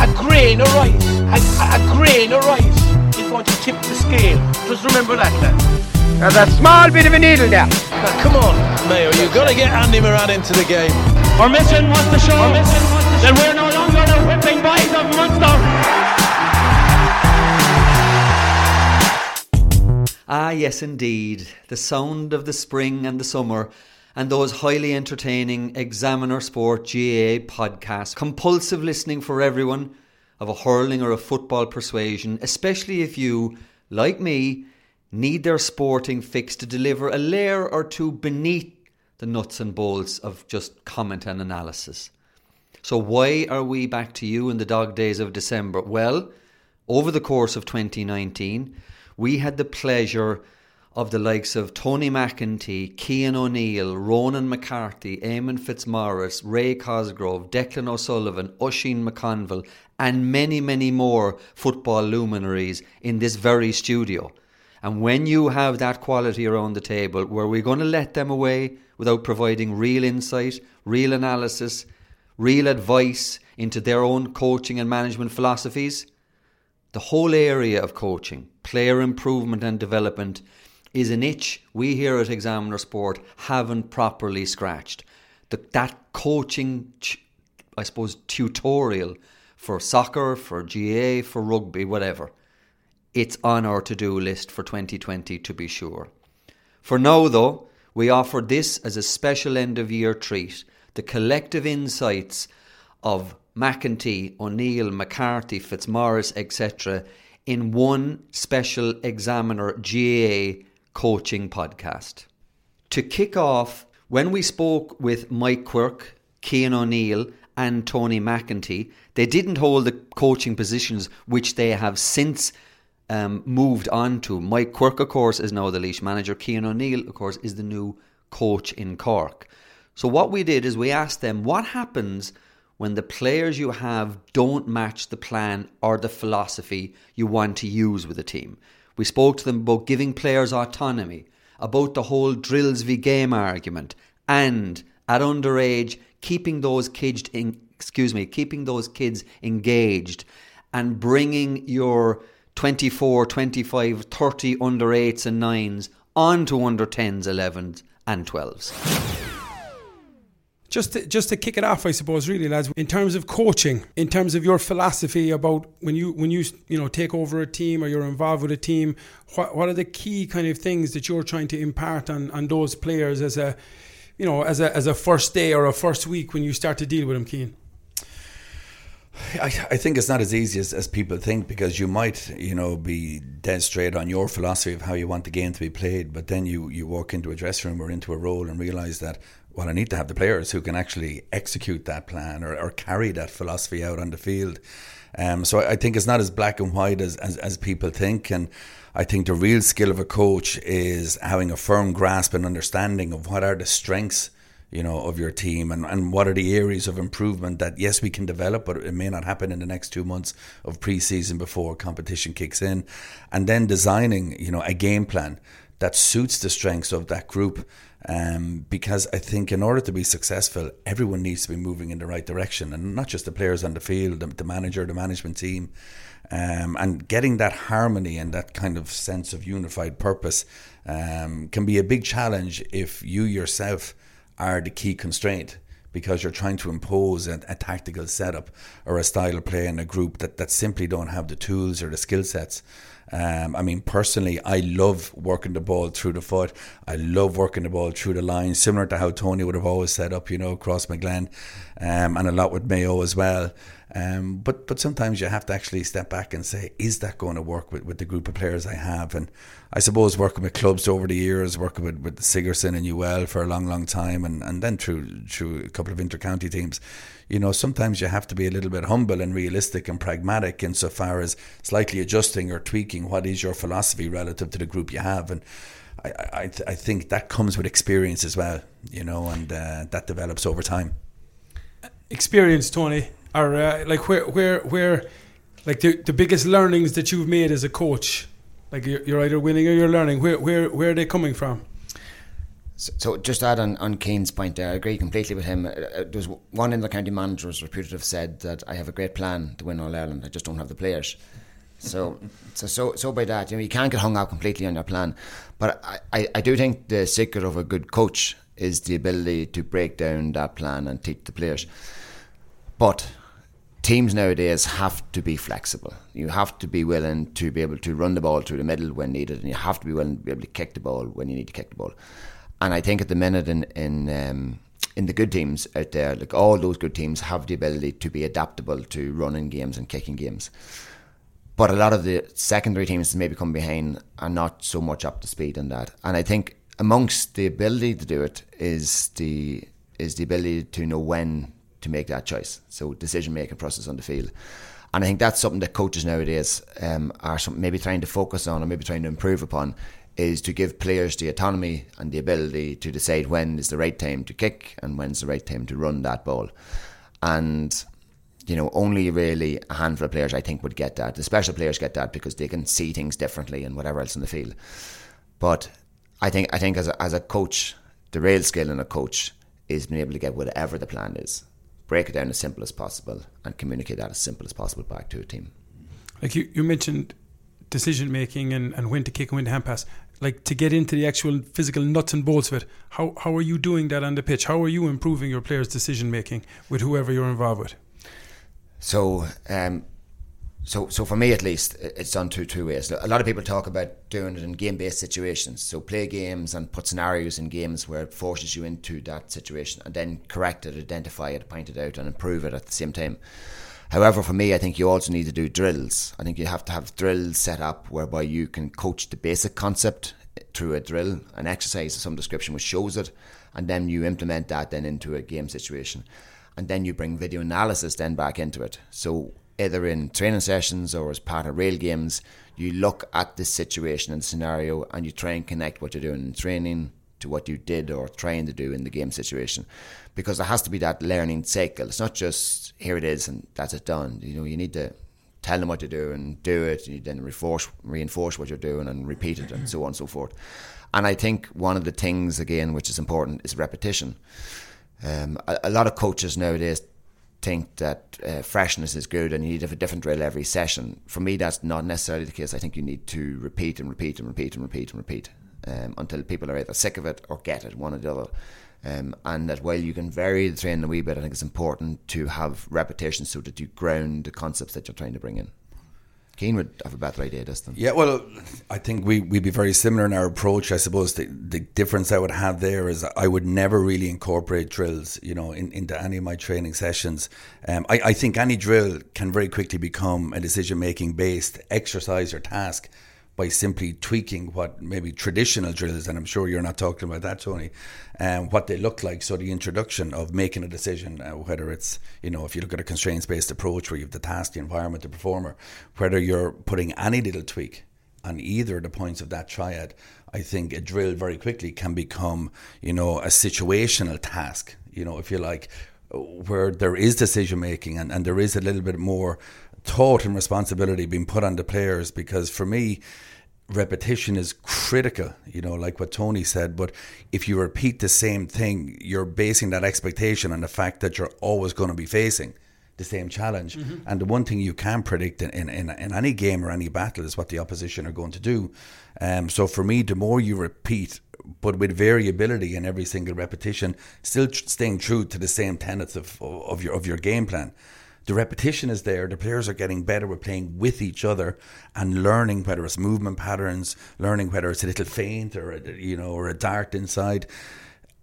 A, a, a grain of rice, a, a, a grain of rice is going to tip the scale. Just remember that, lad. There's a small bit of a needle there. Now, come on, Mayo, you've got to get Andy Moran into the game. Our mission was to show that we're no longer the whipping boys of Munster. Ah, yes, indeed. The sound of the spring and the summer, and those highly entertaining Examiner Sport GAA podcasts. Compulsive listening for everyone of a hurling or a football persuasion, especially if you, like me, need their sporting fix to deliver a layer or two beneath the nuts and bolts of just comment and analysis. So, why are we back to you in the dog days of December? Well, over the course of 2019, we had the pleasure of the likes of Tony McEntee, Cian O'Neill, Ronan McCarthy, Eamon Fitzmaurice, Ray Cosgrove, Declan O'Sullivan, Oisin McConville, and many, many more football luminaries in this very studio. And when you have that quality around the table, were we going to let them away without providing real insight, real analysis, real advice into their own coaching and management philosophies? The whole area of coaching, player improvement and development, is an itch we here at Examiner Sport haven't properly scratched. The, that coaching, I suppose, tutorial for soccer, for GA, for rugby, whatever. It's on our to do list for 2020 to be sure. For now, though, we offer this as a special end of year treat the collective insights of McEntee, O'Neill, McCarthy, Fitzmaurice, etc., in one special examiner GAA coaching podcast. To kick off, when we spoke with Mike Quirk, Cian O'Neill, and Tony McEntee, they didn't hold the coaching positions which they have since um, moved on to. Mike Quirk, of course, is now the Laois manager. Cian O'Neill, of course, is the new coach in Cork. So what we did is we asked them what happens when the players you have don't match the plan or the philosophy you want to use with the team. We spoke to them about giving players autonomy, about the whole drills v game argument, and at underage keeping those kids in, excuse me, keeping those kids engaged and bringing your 24, 25, 30 under 8s and 9s onto under 10s, 11s and 12s just to, just to kick it off, I suppose, really, lads. In terms of coaching, in terms of your philosophy about when you when you you know take over a team or you're involved with a team, what what are the key kind of things that you're trying to impart on on those players as a you know as a as a first day or a first week when you start to deal with them, Cian? I, I think it's not as easy as, as people think because you might, you know, be dead straight on your philosophy of how you want the game to be played, but then you, you walk into a dressing room or into a role and realise that well, I need to have the players who can actually execute that plan or, or carry that philosophy out on the field. Um, so I, I think it's not as black and white as, as, as people think. And I think the real skill of a coach is having a firm grasp and understanding of what are the strengths you know, of your team and, and what are the areas of improvement that yes we can develop, but it may not happen in the next two months of preseason before competition kicks in. And then designing, you know, a game plan that suits the strengths of that group um, because I think in order to be successful, everyone needs to be moving in the right direction, and not just the players on the field, the, the manager, the management team, um, and getting that harmony and that kind of sense of unified purpose um, can be a big challenge if you yourself are the key constraint because you're trying to impose a, a, tactical setup or a style of play in a group that, that simply don't have the tools or the skill sets um, I mean, personally, I love working the ball through the foot. I love working the ball through the line, similar to how Tony would have always set up, you know, Crossmaglen, um, and a lot with Mayo as well. Um, but but sometimes you have to actually step back and say, is that going to work with, with the group of players I have? And I suppose working with clubs over the years, working with, with Sigerson and UL for a long, long time, and, and then through through a couple of intercounty teams, you know, sometimes you have to be a little bit humble and realistic and pragmatic insofar as slightly adjusting or tweaking what is your philosophy relative to the group you have. And I, I, I think that comes with experience as well, you know, and uh, that develops over time. Experience, Tony or uh, like where where where like the, the biggest learnings that you've made as a coach like you're, you're either winning or you're learning where where where are they coming from so, so just add on, on Cian's point there, I agree completely with him. Uh, uh there was one in the county manager was reputed to have said that I have a great plan to win All Ireland, I just don't have the players. So, so, so, so by that, you know, you can't get hung up completely on your plan. But I, I, I do think the secret of a good coach is the ability to break down that plan and teach the players. But teams nowadays have to be flexible. You have to be willing to be able to run the ball through the middle when needed, and you have to be willing to be able to kick the ball when you need to kick the ball. And I think at the minute in in um, in the good teams out there, like all those good teams have the ability to be adaptable to running games and kicking games. But a lot of the secondary teams that maybe come behind are not so much up to speed on that. And I think amongst the ability to do it is the is the ability to know when to make that choice. So decision making process on the field. And I think that's something that coaches nowadays um, are some, maybe trying to focus on or maybe trying to improve upon is to give players the autonomy and the ability to decide when is the right time to kick and when's the right time to run that ball. And you know, only really a handful of players I think would get that. The special players get that because they can see things differently and whatever else in the field. But I think I think as a, as a coach, the real skill in a coach is being able to get whatever the plan is break it down as simple as possible and communicate that as simple as possible back to a team. Like you, you mentioned decision making and, and when to kick and when to hand pass. Like to get into the actual physical nuts and bolts of it, how, how are you doing that on the pitch? How are you improving your players' decision making with whoever you're involved with? So, um, so, so for me at least, it's done two two ways. A lot of people talk about doing it in game based situations. So play games and put scenarios in games where it forces you into that situation, and then correct it, identify it, point it out, and improve it at the same time. However, for me, I think you also need to do drills. I think you have to have drills set up whereby you can coach the basic concept eh, through a drill, an exercise of some description which shows it, and then you implement that then into a game situation and then you bring video analysis then back into it. So either in training sessions or as part of rail games, you look at the situation and scenario and you try and connect what you're doing in training to what you did or trying to do in the game situation. Because there has to be that learning cycle. It's not just here it is and that's it done. You know, you need to tell them what to do and do it, and you then reinforce reinforce what you're doing and repeat it and so on and so forth. And I think one of the things again which is important is repetition. Um, a, a, lot of coaches nowadays think that uh, freshness is good and you need have a different drill every session. For me, that's not necessarily the case. I think you need to repeat and repeat and repeat and repeat and repeat um, until people are either sick of it or get it, one or the other. Um, and that while you can vary the training a wee bit, I think it's important to have repetition so that you ground the concepts that you're trying to bring in. Cian would have a better idea this. Yeah, well, I think we, we'd be very similar in our approach. I suppose the, the difference I would have there is I would never really incorporate drills, you know, in, into any of my training sessions. Um, I, I think any drill can very quickly become a decision making based exercise or task by simply tweaking what maybe traditional drills, and I'm sure you're not talking about that, Tony, um, what they look like. So the introduction of making a decision, uh, whether it's you know if you look at a constraints based approach where you have the task, the environment, the performer, whether you're putting any little tweak on either of the points of that triad, I think a drill very quickly can become you know a situational task. You know if you like, where there is decision making and, and there is a little bit more thought and responsibility being put on the players because for me repetition is critical, you know, like what Tony said. But if you repeat the same thing, you're basing that expectation on the fact that you're always going to be facing the same challenge. Mm-hmm. And the one thing you can predict in, in, in, any game or any battle is what the opposition are going to do. Um, so for me, the more you repeat, but with variability in every single repetition, still tr- staying true to the same tenets of, of your of your game plan the repetition is there. The players are getting better with playing with each other and learning whether it's movement patterns, learning whether it's a little feint or a, you know or a dart inside.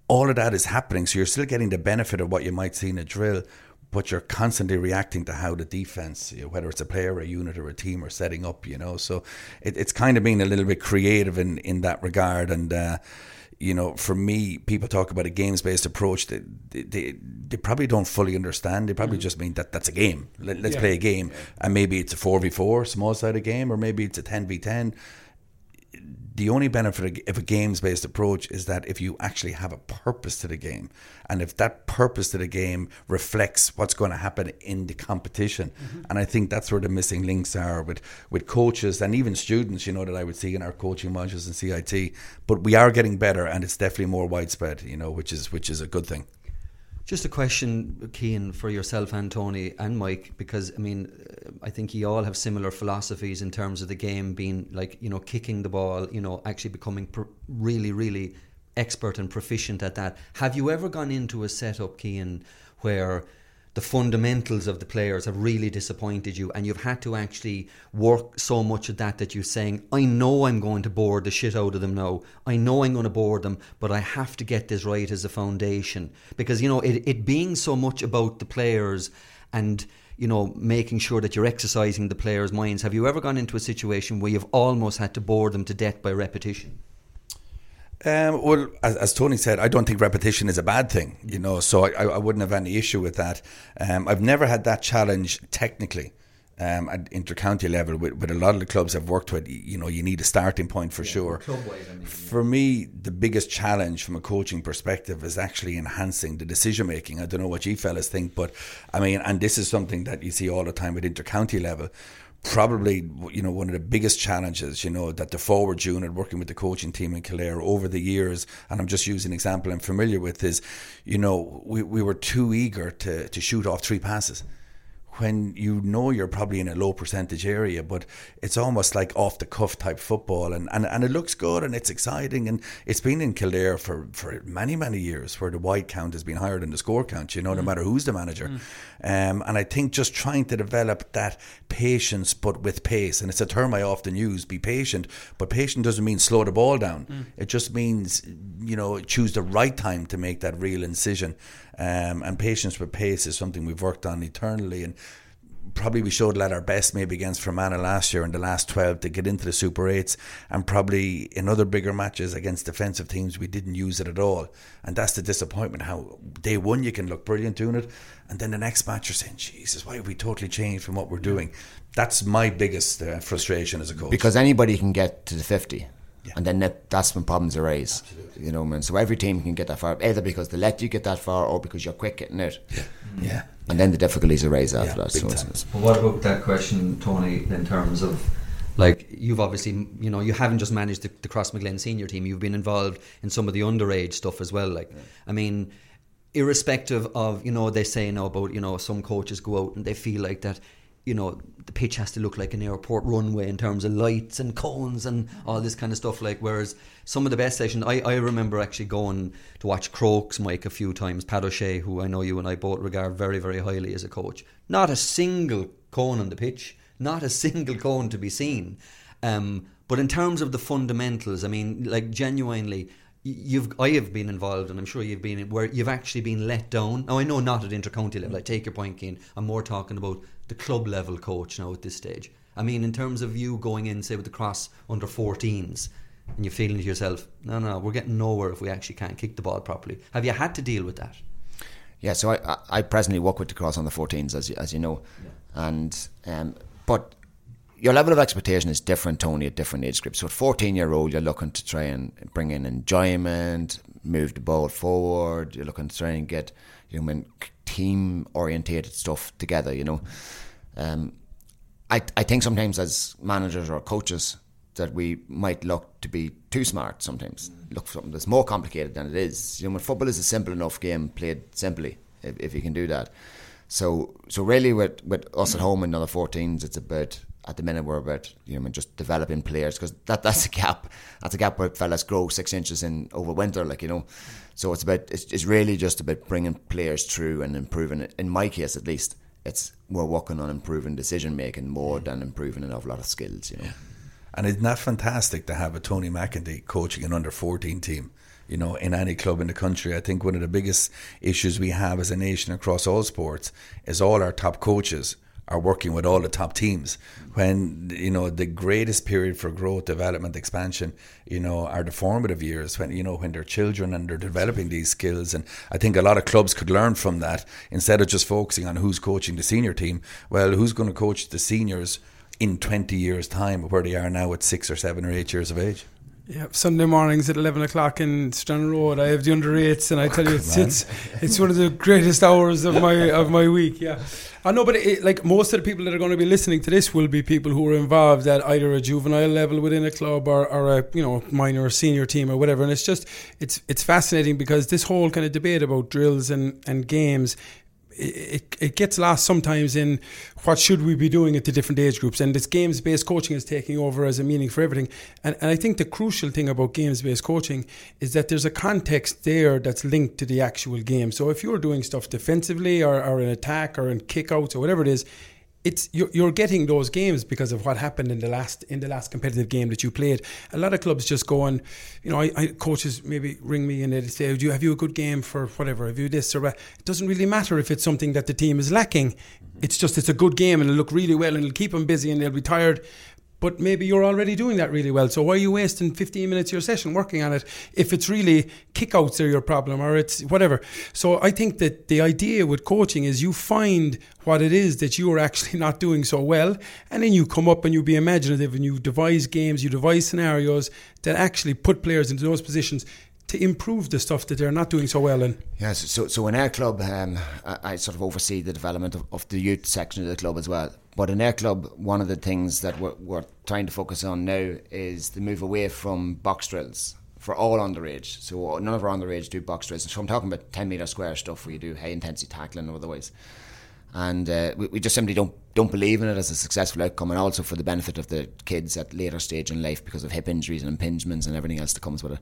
All of that is happening, so you're still getting the benefit of what you might see in a drill, but you're constantly reacting to how the defense, you know, whether it's a player, a unit, or a team, are setting up. You know, so it, it's kind of being a little bit creative in in that regard, and. Uh, you know, for me, people talk about a games based approach. They, they, they probably don't fully understand. They probably mm. just mean that that's a game. Let, us yeah. play a game. Yeah. And maybe it's a 4v4, small sided game, or maybe it's a 10v10 the only benefit of a games based approach is that if you actually have a purpose to the game, and if that purpose to the game reflects what's going to happen in the competition, mm-hmm. and I think that's where the missing links are with, with coaches and even students, you know, that I would see in our coaching modules in CIT. But we are getting better, and it's definitely more widespread, you know, which is which is a good thing. Just a question, Cian, for yourself and Tony and Mike, because I mean, I think you all have similar philosophies in terms of the game being like, you know, kicking the ball, you know, actually becoming pr- really, really expert and proficient at that. Have you ever gone into a setup, Cian, where the fundamentals of the players have really disappointed you and you've had to actually work so much at that that you're saying I know I'm going to bore the shit out of them now. I know I'm going to bore them but I have to get this right as a foundation. Because you know it, it being so much about the players and you know making sure that you're exercising the players minds have you ever gone into a situation where you've almost had to bore them to death by repetition um, well, as, as, Tony said, I don't think repetition is a bad thing, you know, so I, I wouldn't have any issue with that. Um, I've never had that challenge technically um, at intercounty level with, with a lot of the clubs I've worked with. You know, you need a starting point for yeah, sure. I mean, for yeah. me, the biggest challenge from a coaching perspective is actually enhancing the decision making. I don't know what you fellas think, but I mean, and this is something that you see all the time at intercounty level probably you know one of the biggest challenges you know that the forward unit working with the coaching team in Kildare over the years and I'm just using an example I'm familiar with is you know we, we were too eager to, to shoot off three passes when you know you're probably in a low percentage area, but it's almost like off the cuff type football, and, and, and it looks good and it's exciting, and it's been in Kildare for, for many many years where the wide count has been higher than the score count. You know, mm. no matter who's the manager, mm. um, and I think just trying to develop that patience, but with pace, and it's a term I often use: be patient, but patient doesn't mean slow the ball down. Mm. It just means you know choose the right time to make that real incision. Um, and patience with pace is something we've worked on eternally. And probably we showed at our best maybe against Fermanagh last year in the last 12 to get into the Super 8s and probably in other bigger matches against defensive teams we didn't use it at all. And that's the disappointment how day one you can look brilliant doing it. And then the next match you're saying Jesus why have we totally changed from what we're doing? That's my biggest uh, frustration as a coach. Because anybody can get to the 50 yeah. And then that, that's when problems arise. Absolutely. You know, man. So every team can get that far, either because they let you get that far or because you're quick getting it. Yeah. Mm. Yeah. And then the difficulties arise after that. So well, what about that question, Tony, in terms of like you've obviously you know you haven't just managed the, the Crossmaglen senior team you've been involved in some of the underage stuff as well like yeah. I mean irrespective of you know they say now about you know some coaches go out and they feel like that you know the pitch has to look like an airport runway in terms of lights and cones and all this kind of stuff like whereas some of the best sessions I, I remember actually going to watch Crokes Mike a few times Pat O'Shea who I know you and I both regard very very highly as a coach. Not a single cone on the pitch not a single cone to be seen. Um, but in terms of the fundamentals I mean like genuinely you've I have been involved, and I'm sure you've been where you've actually been let down. Now I know not at intercounty level. I take your point, Cian. I'm more talking about the club level coach now at this stage. I mean, in terms of you going in, say with the cross under 14s, and you're feeling to yourself, no, no, we're getting nowhere if we actually can't kick the ball properly. Have you had to deal with that? Yeah, so I, I presently work with the cross on the 14s, as you, as you know, yeah. and um, but your level of expectation is different, Tony, at different age groups. So at 14 year old, you're looking to try and bring in enjoyment, move the ball forward. You're looking to try and get human team orientated stuff together. You know, um, I I think sometimes as managers or coaches that we might look to be too smart. Sometimes look for something that's more complicated than it is. You know, football is a simple enough game played simply if, if you can do that. So so really with with us at home in another 14s, it's about at the minute we're about you know just developing players because that that's a gap. That's a gap where fellas grow six inches in over winter like you know. So it's about it's, it's really just about bringing players through and improving it. In my case at least it's we're working on improving decision making more than improving an awful lot of skills you know. And isn't that fantastic to have a Tony McEntee coaching an under 14 team you know, in any club in the country. I think one of the biggest issues we have as a nation across all sports is all our top coaches are working with all the top teams. When you know the greatest period for growth development expansion you know are the formative years when you know when they're children and they're developing these skills. And i think a lot of clubs could learn from that. Instead of just focusing on who's coaching the senior team well who's going to coach the seniors in 20 years time where they are now at 6 or 7 or 8 years of age yeah, Sunday mornings at eleven o'clock in Strand Road. I have the under eights, and I tell you, it's, it's it's one of the greatest hours of my of my week. Yeah, I know, but it, like most of the people that are going to be listening to this will be people who are involved at either a juvenile level within a club or, or a you know minor or senior team or whatever. And it's just it's it's fascinating because this whole kind of debate about drills and and games it, it gets lost sometimes in what should we be doing at the different age groups. And this games based coaching is taking over as a meaning for everything. And, and I think the crucial thing about games based coaching is that there's a context there that's linked to the actual game. So if you're doing stuff defensively or, or in attack or in kickouts or whatever it is it's you're, you're getting those games because of what happened in the last in the last competitive game that you played. A lot of clubs just go on, you know, I, I coaches maybe ring me and they say, "Do you have you a good game for whatever? Have you this or that?" It doesn't really matter if it's something that the team is lacking. It's just it's a good game and it'll look really well and it'll keep them busy and they'll be tired but maybe you're already doing that really well. So why are you wasting 15 minutes of your session working on it if it's really kickouts are your problem or it's whatever? So I think that the idea with coaching is you find what it is that you are actually not doing so well, and then you come up and you be imaginative and you devise games, you devise scenarios that actually put players into those positions to improve the stuff that they're not doing so well in. Yes, so so in our club, um, I, I, sort of oversee the development of, of, the youth section of the club as well. But in our club, one of the things that we're, we're trying to focus on now is the move away from box drills for all underage. So none of our underage do box drills. So I'm talking about 10 metre square stuff where you do high intensity tackling or otherwise. And uh, we, we just simply don't don't believe in it as a successful outcome, and also for the benefit of the kids at later stage in life because of hip injuries and impingements and everything else that comes with it.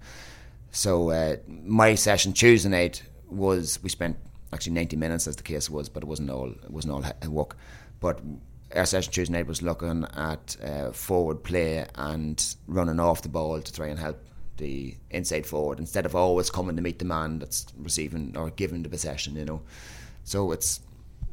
So uh, my session Tuesday night was we spent actually 90 minutes as the case was, but it wasn't all it wasn't all work. But our session Tuesday night was looking at uh, forward play and running off the ball to try and help the inside forward instead of always coming to meet the man that's receiving or giving the possession. You know, so it's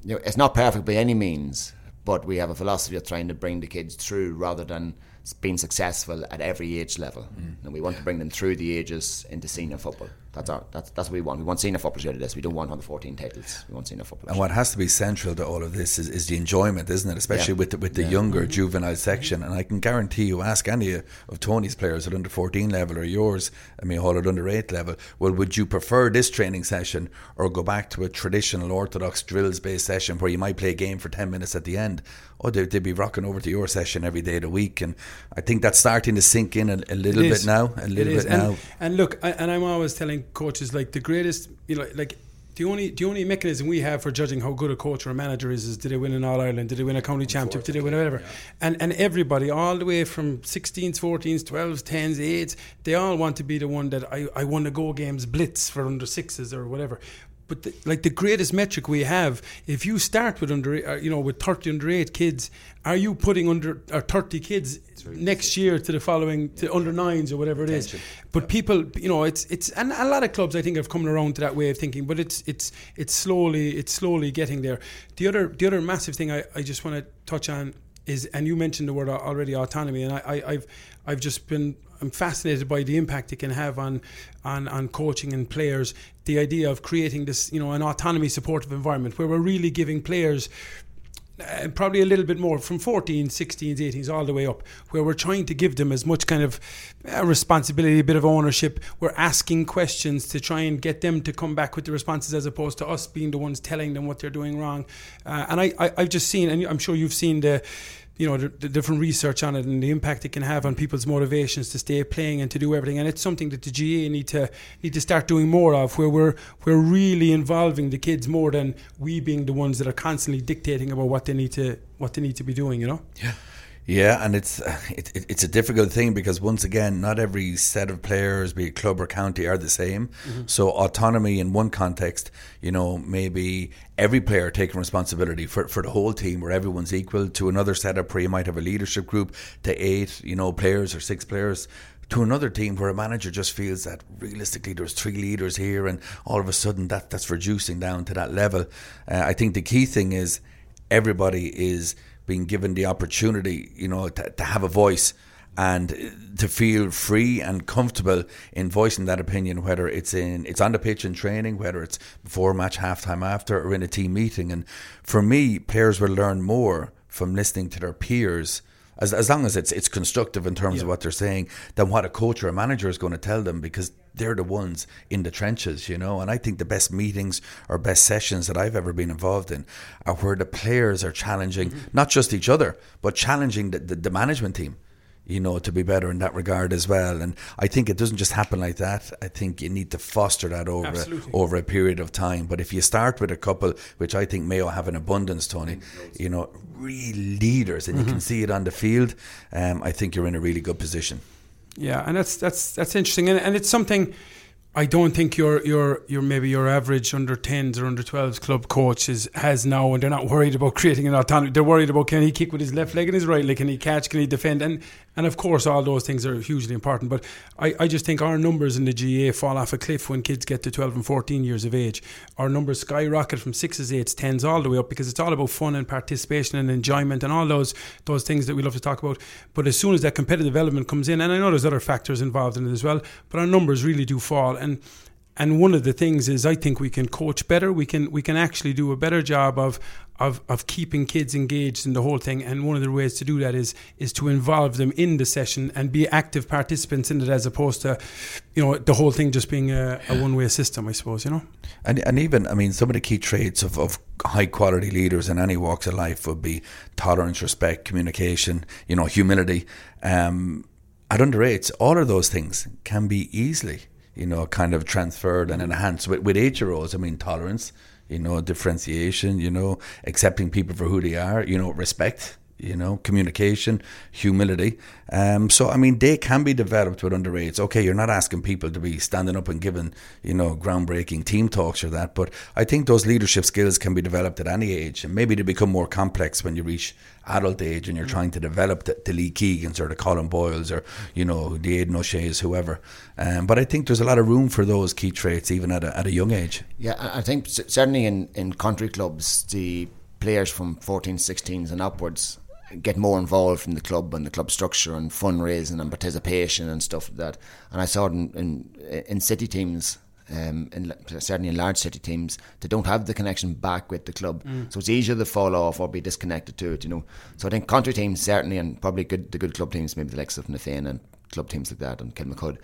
you know it's not perfect by any means, but we have a philosophy of trying to bring the kids through rather than been successful at every age level, mm. and we want to bring them through the ages into senior football. That's our that's that's what we want. We want senior footballers out of this. We don't want under fourteen titles. We want senior footballers. And what has to be central to all of this is, is the enjoyment, isn't it? Especially yeah. with the, with the yeah. younger mm-hmm. juvenile section. And I can guarantee you, ask any of Tony's players at under fourteen level or yours, I mean, all at under eight level. Well, would you prefer this training session or go back to a traditional orthodox drills based session where you might play a game for ten minutes at the end? Oh, they'd, they'd be rocking over to your session every day of the week, and I think that's starting to sink in a, a little bit now. A little bit and, now. And look, I, and I'm always telling coaches like the greatest, you know, like the only the only mechanism we have for judging how good a coach or a manager is is did they win an All Ireland, did they win a county championship, did they win whatever, yeah. and and everybody all the way from 16s, 14s, 12s, 10s, 8s, they all want to be the one that I I won the go games blitz for under sixes or whatever. But the, like the greatest metric we have, if you start with under, uh, you know, with thirty under eight kids, are you putting under or thirty kids next year to the following to yeah. under nines or whatever it is? But yeah. people, you know, it's it's and a lot of clubs I think have come around to that way of thinking. But it's it's it's slowly it's slowly getting there. The other the other massive thing I, I just want to touch on is, and you mentioned the word already, autonomy, and I, I, have I've just been I'm fascinated by the impact it can have on, on on coaching and players. The idea of creating this, you know, an autonomy supportive environment where we're really giving players uh, probably a little bit more from 14, 16s, 18s, all the way up, where we're trying to give them as much kind of uh, responsibility, a bit of ownership. We're asking questions to try and get them to come back with the responses as opposed to us being the ones telling them what they're doing wrong. Uh, and I, I, I've just seen, and I'm sure you've seen the you know the, the, different research on it and the impact it can have on people's motivations to stay playing and to do everything. And it's something that the GAA need to need to start doing more of where we're we're really involving the kids more than we being the ones that are constantly dictating about what they need to what they need to be doing you know? Yeah yeah, and it's it, it's a difficult thing because once again, not every set of players, be it club or county, are the same. Mm-hmm. So autonomy in one context, you know, maybe every player taking responsibility for, for the whole team where everyone's equal. To another setup where you might have a leadership group to eight, you know, players or six players to another team where a manager just feels that realistically there's three leaders here and all of a sudden that that's reducing down to that level. Uh, I think the key thing is everybody is being given the opportunity, you know, to, to have a voice and to feel free and comfortable in voicing that opinion, whether it's in it's on the pitch in training, whether it's before match, halftime, after, or in a team meeting. And for me, players will learn more from listening to their peers. As, as long as it's it's constructive in terms Yeah. of what they're saying, than what a coach or a manager is going to tell them because they're the ones in the trenches, you know. And I think the best meetings or best sessions that I've ever been involved in are where the players are challenging mm-hmm. not just each other, but challenging the, the, the management team you know, to be better in that regard as well. And I think it doesn't just happen like that. I think you need to foster that over Absolutely. over a period of time. But if you start with a couple, which I think Mayo have an abundance, Tony, mm-hmm. you know, real leaders, and you can mm-hmm. see it on the field, um, I think you're in a really good position. Yeah, and that's that's that's interesting, and, and it's something I don't think your your your maybe your average under tens or under twelves club coach is, has now, and they're not worried about creating an autonomy. They're worried about can he kick with his left leg and his right leg, can he catch, can he defend, and and of course all those things are hugely important. But I, I just think our numbers in the GA fall off a cliff when kids get to twelve and fourteen years of age. Our numbers skyrocket from sixes, eights, tens all the way up because it's all about fun and participation and enjoyment and all those those things that we love to talk about. But as soon as that competitive element comes in, and I know there's other factors involved in it as well, but our numbers really do fall. And and one of the things is I think we can coach better. We can we can actually do a better job of of of keeping kids engaged in the whole thing. And one of the ways to do that is is to involve them in the session and be active participants in it, as opposed to, you know, the whole thing just being a, a one way system. I suppose you know. And and even I mean some of the key traits of, of high quality leaders in any walks of life would be tolerance, respect, communication, you know, humility. Um, at underage, all of those things can be easily, you know, kind of transferred and enhanced with, with eight year olds. I mean, tolerance, you know, differentiation, you know, accepting people for who they are, you know, respect, you know, communication, humility. Um, so, I mean, they can be developed with underage. Okay, you're not asking people to be standing up and giving, you know, groundbreaking team talks or that, but I think those leadership skills can be developed at any age, and maybe they become more complex when you reach adult age and you're trying to develop the, the Lee Keegans or the Colin Boyles or, you know, the Aidan O'Shea's, whoever. Um, but I think there's a lot of room for those key traits even at a, at a young age. Yeah, I I think certainly in, in country clubs, the players from 14, 16s and upwards get more involved in the club and the club structure and fundraising and participation and stuff like that. And I saw it in, in, in city teams, um, in, certainly in large city teams, they don't have the connection back with the club. So it's easier to fall off or be disconnected to it, you know. So I think country teams certainly and probably good the good club teams, maybe the likes of Na Fianna and club teams like that and Kilmacud,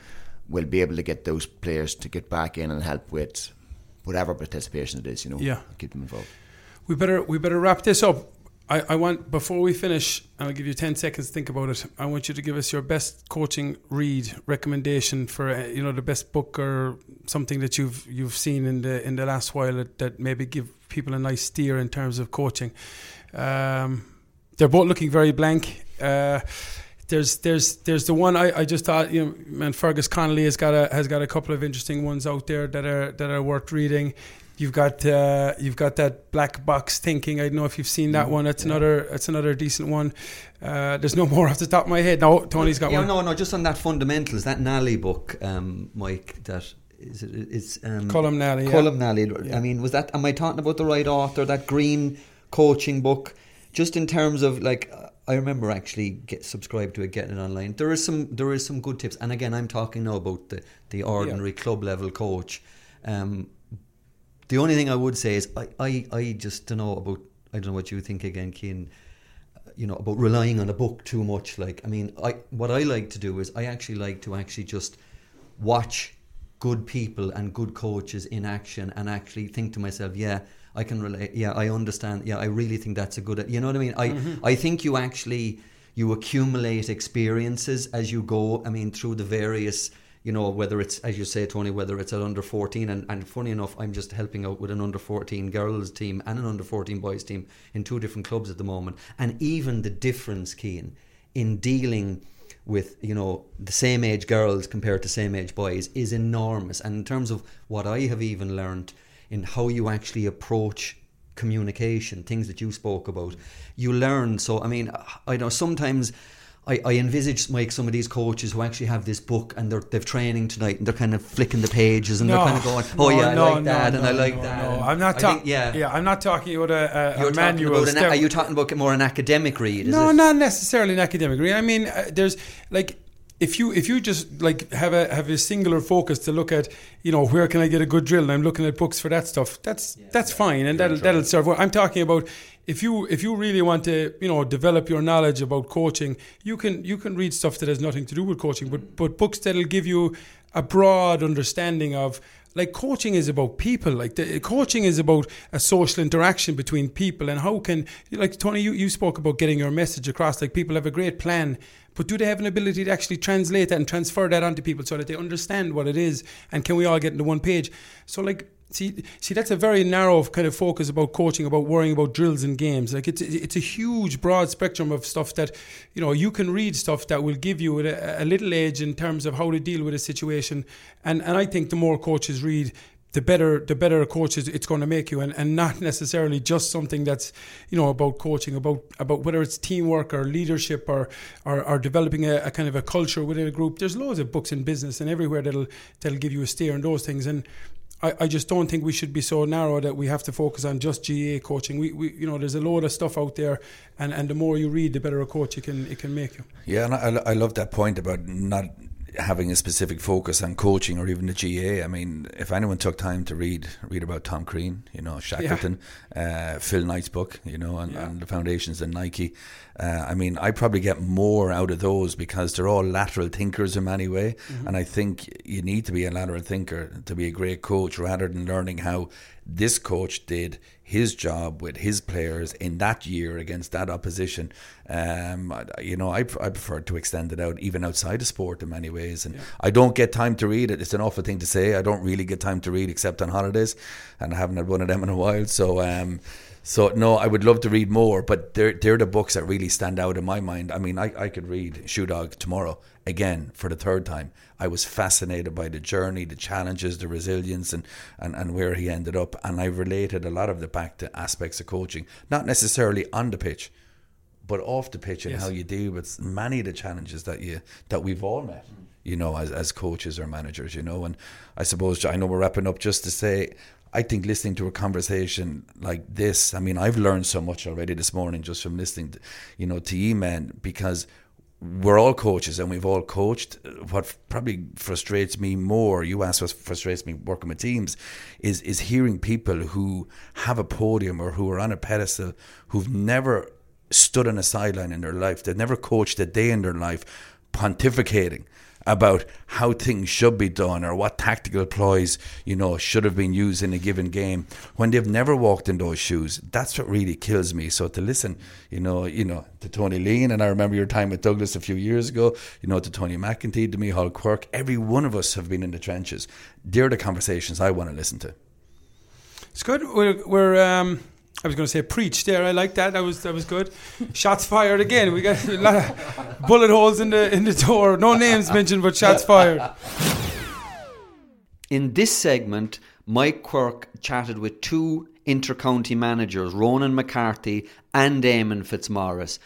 will be able to get those players to get back in and help with whatever participation it is, you know. Yeah. Keep them involved. We better we better wrap this up. I, I want before we finish, and I'll give you ten seconds to think about it. I want you to give us your best coaching read recommendation for uh, you know the best book or something that you've you've seen in the in the last while that, that maybe give people a nice steer in terms of coaching. Um, they're both looking very blank. Uh, there's there's there's the one I, I just thought you know man Fergus Connolly has got a has got a couple of interesting ones out there that are that are worth reading. You've got uh, you've got that black box thinking. I don't know if you've seen that one. That's another that's another decent one. Uh, there's no more off the top of my head. No, Tony's got yeah, one. no, no, just on that fundamentals, that Nally book, um, Mike, that is it, it's um, Colm Nally, yeah. Nally. I mean, was that? Am I talking about the right author? That green coaching book, just in terms of like. I remember actually get subscribed to it, getting it online. There is some, there is some good tips, and again, I'm talking now about the, the ordinary club level coach. Um, the only thing I would say is I, I, I just don't know about I don't know what you think again, Cian. You know about relying on a book too much. Like I mean, I what I like to do is I actually like to actually just watch good people and good coaches in action and actually think to myself, yeah, I can relate. Yeah, I understand. Yeah, I really think that's a good. You know what I mean? I mm-hmm. I think you actually you accumulate experiences as you go. I mean, through the various you know, whether it's, as you say, Tony, whether it's at under 14. And, and funny enough, I'm just helping out with an under 14 girls team and an under 14 boys team in two different clubs at the moment. And even the difference, Cian, in dealing with, you know, the same age girls compared to same age boys is enormous. And in terms of what I have even learned in how you actually approach communication, things that you spoke about, you learn. So, I mean, I know sometimes I, I envisage Mike some of these coaches who actually have this book and they're they've training tonight and they're kind of flicking the pages and No, they're kind of going, oh no, yeah, no, I like no, that no, and I like that. no. I'm not talking. yeah, yeah, I'm not talking about a, a, a manual. about an, are you talking about more an academic read? No, it? not necessarily an academic. read. I mean, uh, there's like if you if you just like have a have a singular focus to look at, you know, where can I get a good drill, and I'm looking at books for that stuff. That's that's fine, and that'll that'll serve. well. I'm talking about if you if you really want to, you know, develop your knowledge about coaching, you can you can read stuff that has nothing to do with coaching, but but books that'll give you a broad understanding of like coaching is about people like the, coaching is about a social interaction between people and how can like tony you, you spoke about getting your message across like people have a great plan but do they have an ability to actually translate that and transfer that onto people so that they understand what it is and can we all get into one page? So like see see that's a very narrow kind of focus about coaching about worrying about drills and games. Like it's it's a huge broad spectrum of stuff that you know you can read stuff that will give you a, a little edge in terms of how to deal with a situation. And and I think the more coaches read the better the better a coach is it's going to make you. And, and not necessarily just something that's you know about coaching about about whether it's teamwork or leadership or or, or developing a, a kind of a culture within a group. There's loads of books in business and everywhere that'll that'll give you a steer on those things. And I, I just don't think we should be so narrow that we have to focus on just GA coaching. We, we you know, there's a load of stuff out there, and, and the more you read, the better a coach it can it can make you. Yeah, and I, I love that point about not having a specific focus on coaching or even the GA. I mean, if anyone took time to read read about Tom Crean, you know, Shackleton, uh, Phil Knight's book, you know, and, and the foundations in Nike. Uh, I mean, I probably get more out of those because they're all lateral thinkers in many way, and I think you need to be a lateral thinker to be a great coach, rather than learning how this coach did his job with his players in that year against that opposition. Um, you know, I, I prefer to extend it out even outside of sport in many ways. And I don't get time to read it. It's an awful thing to say. I don't really get time to read except on holidays, and I haven't had one of them in a while. So, um, so no, I would love to read more, but they're they're the books that really stand out in my mind. I mean, I, I could read Shoe Dog tomorrow again for the third time. I was fascinated by the journey, the challenges, the resilience, and, and, and where he ended up. And I related a lot of the back to aspects of coaching, not necessarily on the pitch, but off the pitch and Yes. how you deal with many of the challenges that you that we've all met. You know, as as coaches or managers. You know, and I suppose I know we're wrapping up just to say. I think listening to a conversation like this, I mean, I've learned so much already this morning just from listening, to, you know, to you men because we're all coaches and we've all coached. What probably frustrates me more, you asked what frustrates me working with teams, is is hearing people who have a podium or who are on a pedestal who've never stood on a sideline in their life. They've never coached a day in their life, pontificating about how things should be done or what tactical ploys you know should have been used in a given game when they've never walked in those shoes. That's what really kills me. So to listen you know you know to Tony Lean and I remember your time with Douglas a few years ago you know to Tony McEntee to Michael Quirk every one of us have been in the trenches. They're the conversations I want to listen to. It's good. We're, we're um, I was going to say preach there. I like that. That was that was good. Shots fired again. We got a lot of bullet holes in the in the door. No names mentioned, but shots fired. In this segment, Mike Quirk chatted with two intercounty managers, Ronan McCarthy and Eamon Fitzmaurice,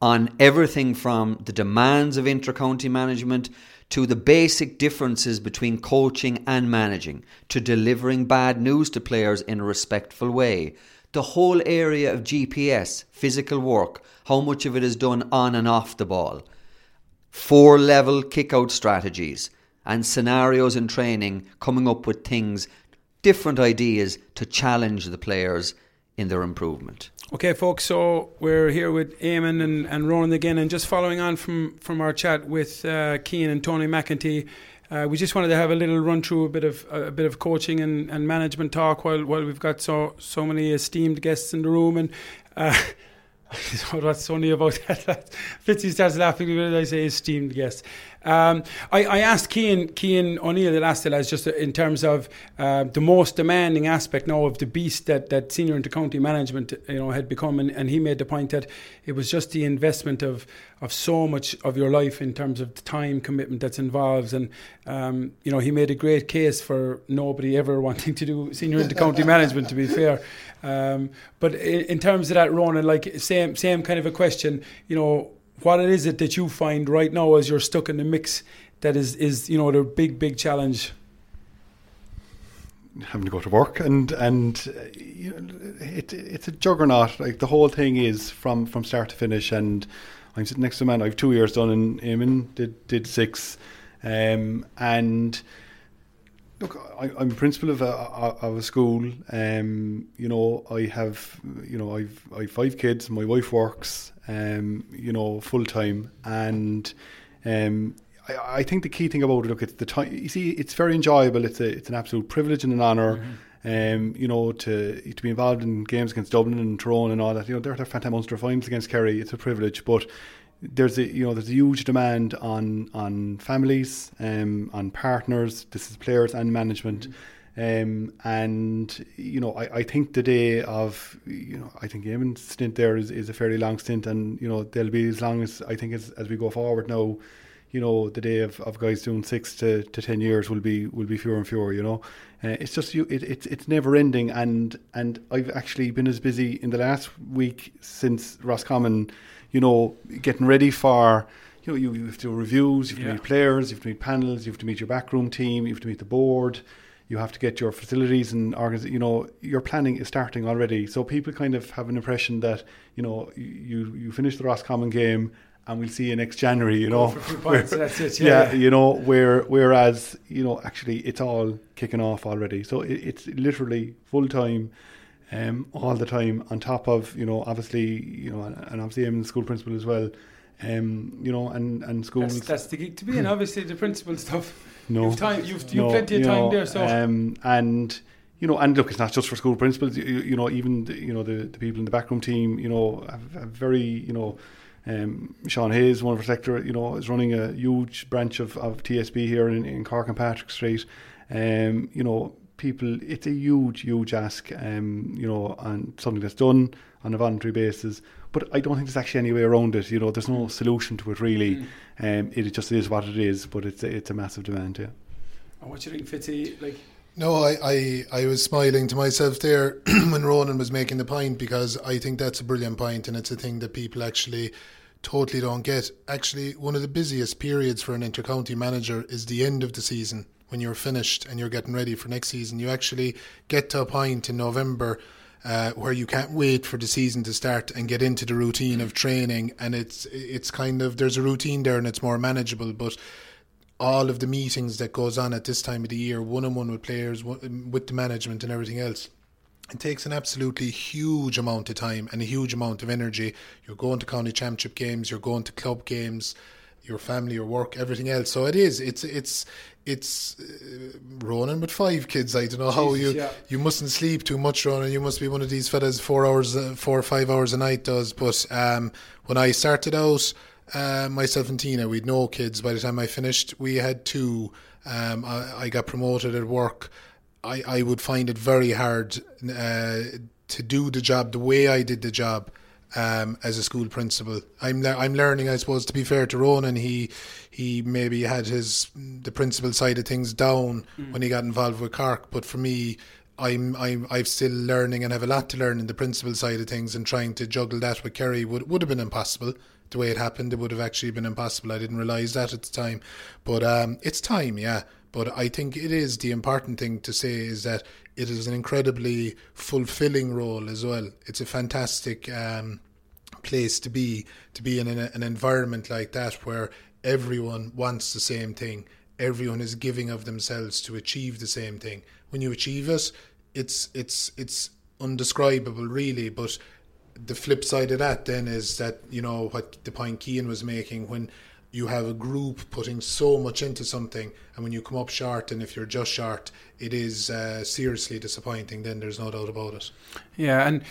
on everything from the demands of intercounty management to the basic differences between coaching and managing, to delivering bad news to players in a respectful way. The whole area of GPS, physical work, how much of it is done on and off the ball four level kick out strategies and scenarios in training coming up with things different ideas to challenge the players in their improvement Okay, folks. So we're here with Eamon and, and Ronan again, and just following on from from our chat with uh, Cian and Tony McEntee. Uh, we just wanted to have a little run through a bit of a bit of coaching and, and management talk while while we've got so so many esteemed guests in the room and. Uh, what's funny about that? Fitzy starts laughing when I say esteemed guest. Um, I, I asked Cian, Cian O'Neill the last lads just in terms of uh, the most demanding aspect now of the beast that, that senior intercounty management you know had become, and, and he made the point that it was just the investment of of so much of your life in terms of the time commitment that's involved, and um, you know he made a great case for nobody ever wanting to do senior intercounty management. To be fair, um, but in, in terms of that, Ronan, like same same kind of a question, you know what is it that you find right now as you're stuck in the mix that is is you know the big big challenge? Having to go to work and and uh, you know, it, it's a juggernaut. Like the whole thing is from from start to finish. And I'm sitting next to a man I've two years done in Eamon did did six. Um, and look I, I'm a principal of a, of a school um, you know I have you know I've I've five kids my wife works um, you know full time and um, I, I, think the key thing about it, look, it's the time. You see, it's very enjoyable. It's a, it's an absolute privilege and an honor mm-hmm. Um, you know, to to be involved in games against Dublin and Tyrone and all that. You know, they're, they're fantastic Munster finals against Kerry. It's a privilege, but there's a you know there's a huge demand on on families, um, on partners. This is players and management. Mm-hmm. Um, and you know, I, I think the day of you know, I think Eamon's stint there is, is a fairly long stint, and you know, they'll be as long as I think as, as we go forward now you know the day of, of guys doing six to, to ten years will be will be fewer and fewer. You know, uh, it's just you. It, it's it's never ending, and and I've actually been as busy in the last week since Roscommon, you know, getting ready for. You know, you, you have to do reviews, you have to meet players, you have to meet panels, you have to meet your backroom team, you have to meet the board, you have to get your facilities and organize. You know, your planning is starting already. So people kind of have an impression that you know you you finish the Roscommon game and we'll see you next January. You know, where, that's it. Yeah. yeah. you know, where whereas you know actually it's all kicking off already. So it, it's literally full time. Um, all the time on top of you know obviously you know and obviously I'm the school principal as well um, you know and and schools that's, that's the gig to be in obviously the principal stuff no you've time you've, you've no, plenty of time know, there so um, and you know, and look, it's not just for school principals. You, you know, even the, you know the, the people in the backroom team, you know, have, have very you know um, Sean Hayes, one of our sector, you know, is running a huge branch of, of TSB here in, in Cork and Patrick Street. Um, you know, people, it's a huge, huge ask, um, you know, and something that's done on a voluntary basis. But I don't think there's actually any way around it. You know, there's no solution to it really. Mm. Um, it just is what it is. But it's a, it's a massive demand. Yeah. And what do you think, Fitzy? Like, no, I, I, I was smiling to myself there when Ronan was making the point because I think that's a brilliant point and it's a thing that people actually totally don't get. Actually, one of the busiest periods for an intercounty manager is the end of the season when you're finished and you're getting ready for next season. You actually get to a point in November uh, where you can't wait for the season to start and get into the routine of training, and it's it's kind of there's a routine there and it's more manageable, but all of the meetings that goes on at this time of the year, one on one with players, with the management and everything else. It takes an absolutely huge amount of time and a huge amount of energy. You're going to county championship games, you're going to club games, your family, your work, everything else. So it is. It's it's it's uh, Ronan with five kids. I don't know how Jesus, you yeah. you mustn't sleep too much, Ronan. You must be one of these fellas four hours, uh, four or five hours a night does. But um, when I started out uh, myself and Tina, we'd no kids. By the time I finished, we had two. Um, I, I, got promoted at work. I, I would find it very hard uh, to do the job the way I did the job um, as a school principal. I'm le- I'm learning, I suppose. To be fair to Ronan, he he maybe had his the principal side of things down mm. when he got involved with Cork, but for me. I'm I'm I'm still learning and have a lot to learn in the principal side of things and trying to juggle that with Kerry would would have been impossible the way it happened, it would have actually been impossible. I didn't realise that at the time. But um, it's time, yeah. But I think it is the important thing to say is that it is an incredibly fulfilling role as well. It's a fantastic um, place to be, to be in an, an environment like that where everyone wants the same thing. Everyone is giving of themselves to achieve the same thing. When you achieve it, it's it's it's undescribable, really. But the flip side of that then is that you know what the point Cian was making when you have a group putting so much into something and when you come up short and if you're just short it is uh, seriously disappointing then there's no doubt about it. Yeah and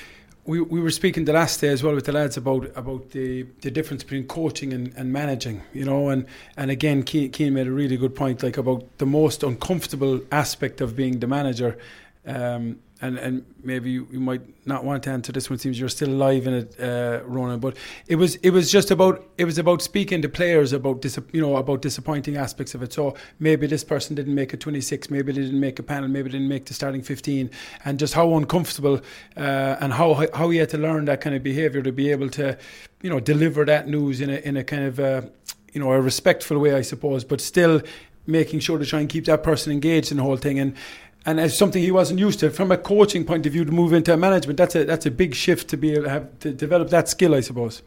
we, we were speaking the last day as well with the lads about about the, the difference between coaching and, and managing you know and and again Cian made a really good point like about the most uncomfortable aspect of being the manager um, and and maybe you, you, might not want to answer this one. Seems you're still alive in it, uh, Ronan. But it was it was just about it was about speaking to players about dis- you know about disappointing aspects of it. So maybe this person didn't make a 26, maybe they didn't make a panel, maybe they didn't make the starting 15, and just how uncomfortable uh, and how how he had to learn that kind of behaviour to be able to you know deliver that news in a in a kind of uh, you know a respectful way, I suppose, but still making sure to try and keep that person engaged in the whole thing and and as something he wasn't used to from a coaching point of view to move into management that's a that's a big shift to be able to have to develop that skill I suppose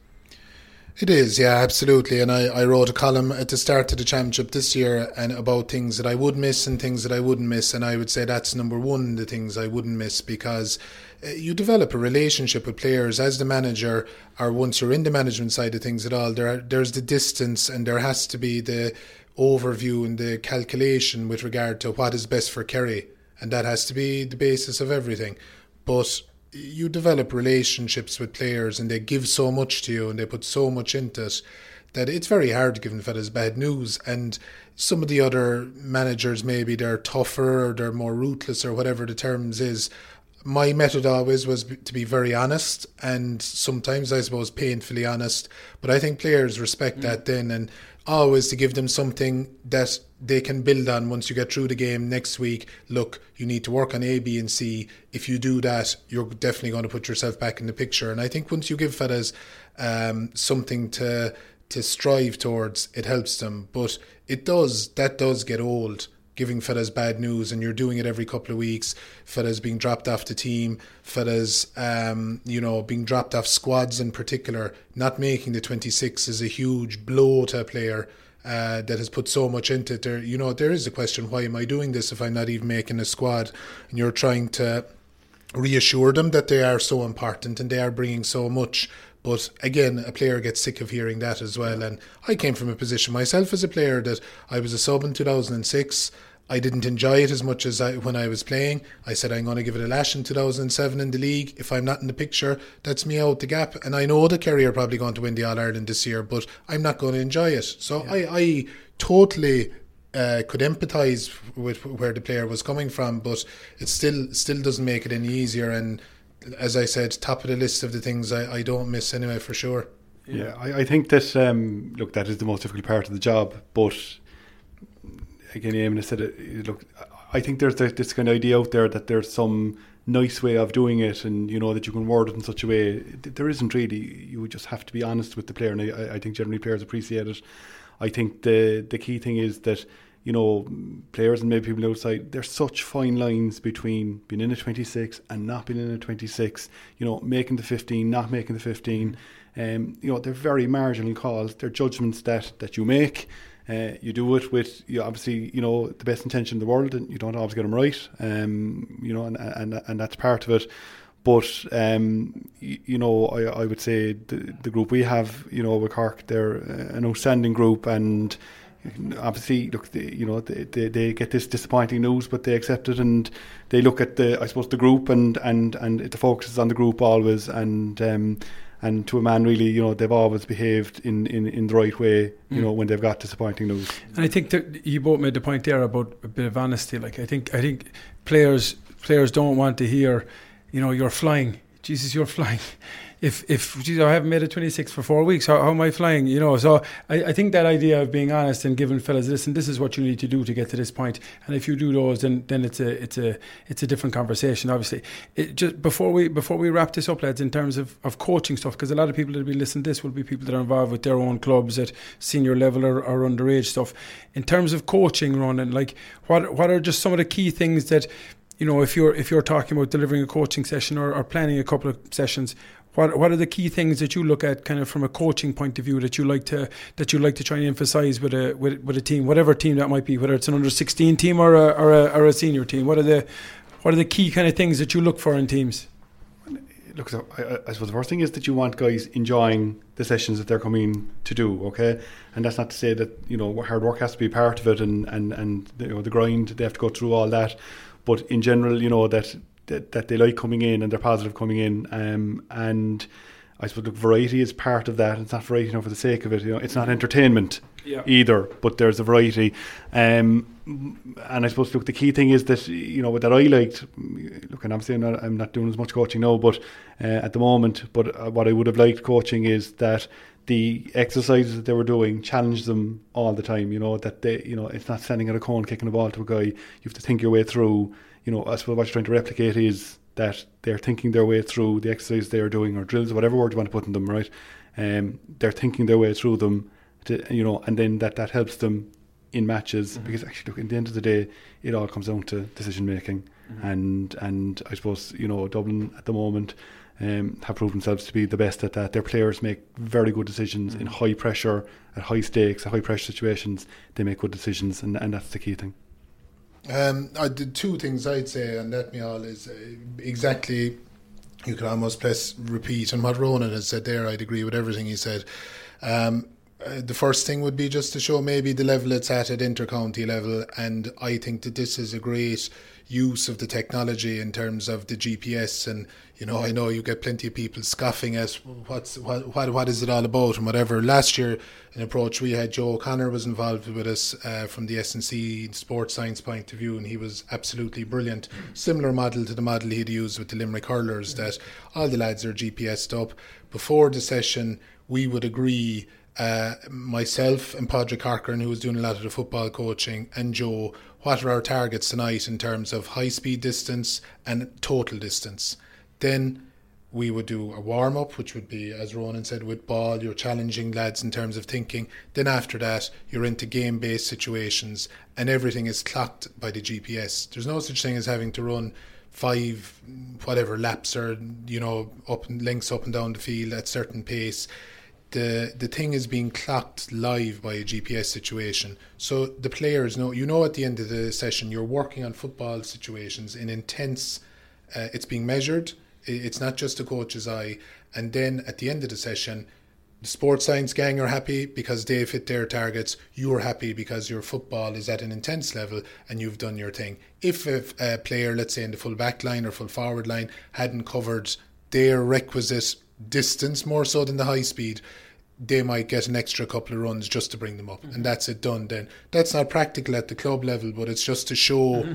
it is, yeah, absolutely. And I, I wrote a column at the start of the championship this year and about things that I would miss and things that I wouldn't miss. And I would say that's number one, the things I wouldn't miss because uh, you develop a relationship with players as the manager, or once you're in the management side of things at all. There, there's the distance, and there has to be the overview and the calculation with regard to what is best for Kerry and that has to be the basis of everything. But you develop relationships with players and they give so much to you and they put so much into it that it's very hard to give them fellas bad news. And some of the other managers, maybe they're tougher or they're more ruthless or whatever the terms is. My method always was to be very honest and sometimes I suppose painfully honest. But I think players respect mm. that then and always to give them something that they can build on once you get through the game next week. Look, you need to work on A, B, and C. If you do that, you're definitely going to put yourself back in the picture. And I think once you give fellas um, something to to strive towards, it helps them. But it does that does get old giving fellas bad news and you're doing it every couple of weeks. Fellas being dropped off the team. Fellas um, you know being dropped off squads in particular. Not making the 26 is a huge blow to a player uh, that has put so much into it. There you know there is a question why am I doing this if I'm not even making a squad? And you're trying to reassure them that they are so important and they are bringing so much but again, a player gets sick of hearing that as well. And I came from a position myself as a player that I was a sub in 2006. I didn't enjoy it as much as I, when I was playing. I said I'm going to give it a lash in 2007 in the league. If I'm not in the picture, that's me out the gap. And I know the Kerry are probably going to win the All Ireland this year, but I'm not going to enjoy it. So yeah. I, I totally uh, could empathise with where the player was coming from, but it still still doesn't make it any easier. And as I said, top of the list of the things I, I don't miss anyway for sure. Yeah, I, I think that um, look that is the most difficult part of the job, but again, Eamon said it. Look, I think there's this kind of idea out there that there's some nice way of doing it, and you know that you can word it in such a way. There isn't really. You just have to be honest with the player, and I, I think generally players appreciate it. I think the the key thing is that you know, players and maybe people outside, there's such fine lines between being in a 26 and not being in a 26, you know, making the 15, not making the 15. Um, you know, they're very marginal calls. They're judgments that, that you make. Uh, you do it with, you obviously, you know, the best intention in the world, and you don't always get them right. Um, you know, and, and and that's part of it. But um, you, know, I, I would say the, the group we have, you know, with Cork, they're an outstanding group, and obviously look they, you know they, they, they, get this disappointing news but they accept it and they look at the I suppose the group and and and the focus is on the group always. And um, and to a man really you know they've always behaved in, in, in the right way you mm. know when they've got disappointing news. And I think that you both made the point there about a bit of honesty. Like I think I think players players don't want to hear you know you're flying. Jesus you're flying if if geez, I haven't made a 26 for four weeks, how, how am I flying? You know, so I, I, think that idea of being honest and giving fellas, listen, this is what you need to do to get to this point. point, and if you do those, then then it's a it's a it's a different conversation. Obviously, it, just before we before we wrap this up, lads, in terms of, of coaching stuff, because a lot of people that will be listening to this will be people that are involved with their own clubs at senior level or, or underage stuff. In terms of coaching, Ronan, like what what are just some of the key things that you know, if you're if you're talking about delivering a coaching session or, or planning a couple of sessions, what what are the key things that you look at, kind of from a coaching point of view, that you like to that you like to try and emphasise with a with, with a team, whatever team that might be, whether it's an under sixteen team or a, or a or a senior team? What are the what are the key kind of things that you look for in teams? Look, I, I suppose the first thing is that you want guys enjoying the sessions that they're coming to do. Okay, and that's not to say that you know hard work has to be part of it, and and and you know the grind they have to go through all that. But in general, you know that that, that they like coming in and they're positive coming in. Um, and I suppose look, variety is part of that. It's not variety you know, for the sake of it. You know, it's not entertainment Yeah. either, but there's a variety. Um, and I suppose look, the key thing is that you know that I liked. Look, and obviously I'm not, I'm not doing as much coaching now, but uh, at the moment, but uh, what I would have liked coaching is that the exercises that they were doing challenged them all the time. You know that they, you know, it's not standing at a cone kicking a ball to a guy. You have to think your way through. You know, I suppose what you're trying to replicate is that they're thinking their way through the exercises they are doing or drills, whatever word you want to put in them, right? Um, they're thinking their way through them, to, you know, and then that, that helps them in matches because actually, look, at the end of the day, it all comes down to decision making, and and I suppose you know Dublin at the moment. Um, have proved themselves to be the best at that. Their players make very good decisions in high pressure, at high stakes, at high pressure situations. They make good decisions, and, and that's the key thing. Um, I did two things I'd say, and that me all is uh, exactly. You can almost press repeat And what Ronan has said there. I'd agree with everything he said. Um, uh, the first thing would be just to show maybe the level it's at at intercounty level, and I think that this is a great use of the technology in terms of the GPS. And you know, I know you get plenty of people scoffing at what's what what, what is it all about and whatever. Last year, an approach we had, Joe O'Connor was involved with us uh, from the S&C sports science point of view, and he was absolutely brilliant. Similar model to the model he'd used with the Limerick hurlers, that all the lads are GPSed up. Before the session, we would agree uh, myself and Padraig Corcoran, who was doing a lot of the football coaching, and Joe, what are our targets tonight in terms of high speed distance and total distance? Then we would do a warm up, which would be, as Ronan said, with ball, you're challenging lads in terms of thinking. Then after that, you're into game based situations, and everything is clocked by the GPS. There's no such thing as having to run five whatever laps or you know up and lengths up and down the field at certain pace the the thing is being clocked live by a GPS situation. So the players know you know at the end of the session you're working on football situations in intense. Uh, it's being measured. It's not just a coach's eye. And then at the end of the session, the sports science gang are happy because they've hit their targets. You're happy because your football is at an intense level and you've done your thing. If a, a player, let's say in the full back line or full forward line, hadn't covered their requisite distance more so than the high speed, they might get an extra couple of runs just to bring them up, and mm-hmm. that's it done. Then that's not practical at the club level, but it's just to show mm-hmm.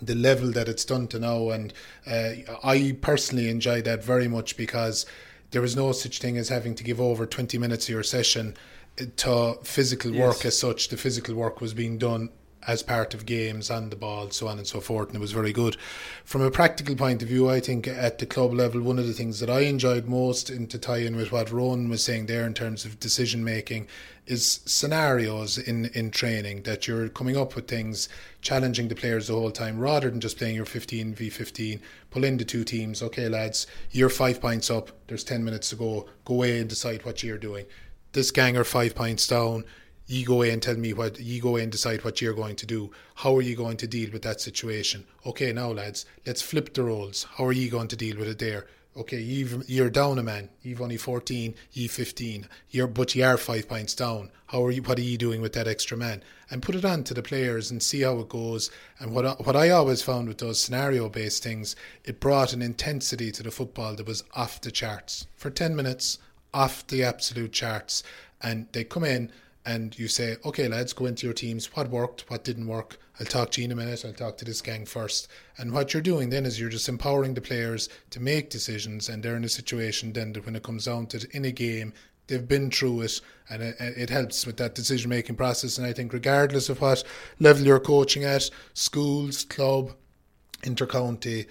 The level that it's done to now. And uh, I personally enjoy that very much because there is no such thing as having to give over 20 minutes of your session to physical work as such. The physical work was being done as part of games and the ball, so on and so forth, and it was very good. From a practical point of view, I think at the club level, one of the things that I enjoyed most, and to tie in with what Ronan was saying there in terms of decision making, is scenarios in, in training that you're coming up with things, challenging the players the whole time, rather than just playing your 15 v 15. Pull in the two teams. Okay, lads, you're five points up. There's 10 minutes to go. Go away and decide what you're doing. This gang are five points down you go away and tell me what you go away and decide what you're going to do. How are you going to deal with that situation? Okay, now lads, let's flip the roles. How are you going to deal with it there? Okay, you've, you're down a man. You've only 14, you 15. You're, but you are five points down. How are you? What are you doing with that extra man? And put it on to the players and see how it goes. And what what I always found with those scenario based things, it brought an intensity to the football that was off the charts for 10 minutes, off the absolute charts. And they come in and you say, okay, lads, go into your teams. What worked? What didn't work? I'll talk to you in a minute. I'll talk to this gang first. And what you're doing then is you're just empowering the players to make decisions, and they're in a situation then that when it comes down to in a game, they've been through it, and it, it helps with that decision making process. And I think, regardless of what level you're coaching at, schools, club, intercounty,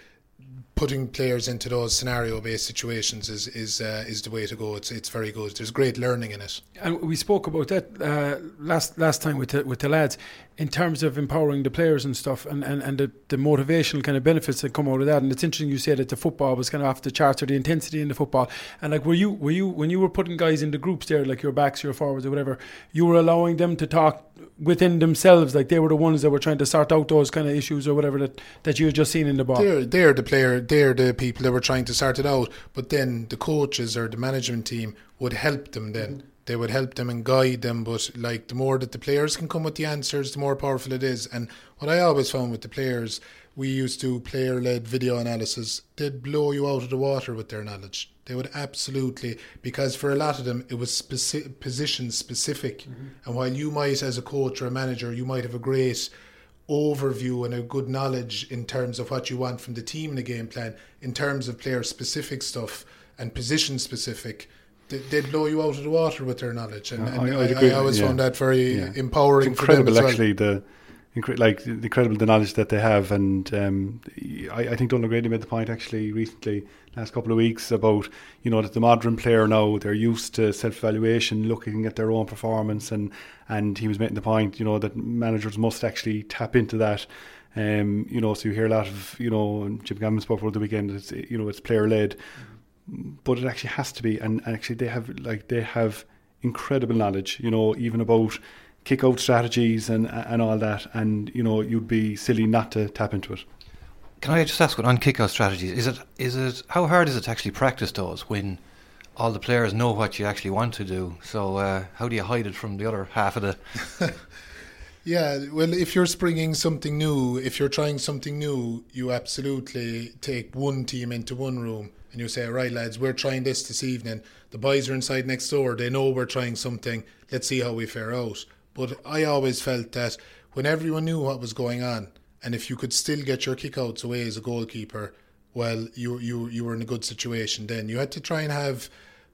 putting players into those scenario based situations is is uh, is the way to go. It's it's very good. There's great learning in it. And we spoke about that uh, last last time with the, with the lads in terms of empowering the players and stuff, and, and, and the, the motivational kind of benefits that come out of that. And it's interesting you said that the football was kind of off the charts or the intensity in the football. And like, were you were you when you were putting guys into groups there, like your backs, your forwards, or whatever, you were allowing them to talk within themselves, like they were the ones that were trying to sort out those kind of issues or whatever that that you had just seen in the ball. They're they're the player. They're the people that were trying to sort it out. But then the coaches or the management team would help them. Then they would help them and guide them. But like the more that the players can come with the answers, the more powerful it is. And what I always found with the players we used to player led video analysis, they'd blow you out of the water with their knowledge. They would absolutely, because for a lot of them, it was speci- position specific. Mm-hmm. And while you might, as a coach or a manager, you might have a great overview and a good knowledge in terms of what you want from the team in the game plan, in terms of player specific stuff and position specific, they'd blow you out of the water with their knowledge. And, and I, I, I, always yeah. found that very yeah. empowering. It's incredible, well. actually. The incre- like the incredible the knowledge that they have, and um, I, I think Donal O'Grady made the point actually recently last couple of weeks about you know that the modern player now they're used to self evaluation, looking at their own performance, and and he was making the point you know that managers must actually tap into that. Um, you know, so you hear a lot of you know Jim Gavin spoke over the weekend. It's you know it's player led, but it actually has to be, and, and actually they have like they have incredible knowledge. You know, even about kick out strategies and and all that, and you know you'd be silly not to tap into it. Can I just ask, on kick-out strategies, is it is it how hard is it to actually practice those when all the players know what you actually want to do? So uh, how do you hide it from the other half of the? yeah, well, if you're springing something new, if you're trying something new, you absolutely take one team into one room and you say, "Right, lads, we're trying this this evening. The boys are inside next door. They know we're trying something. Let's see how we fare out." But I always felt that when everyone knew what was going on and if you could still get your kickouts away as a goalkeeper, well, you you you were in a good situation. Then you had to try and have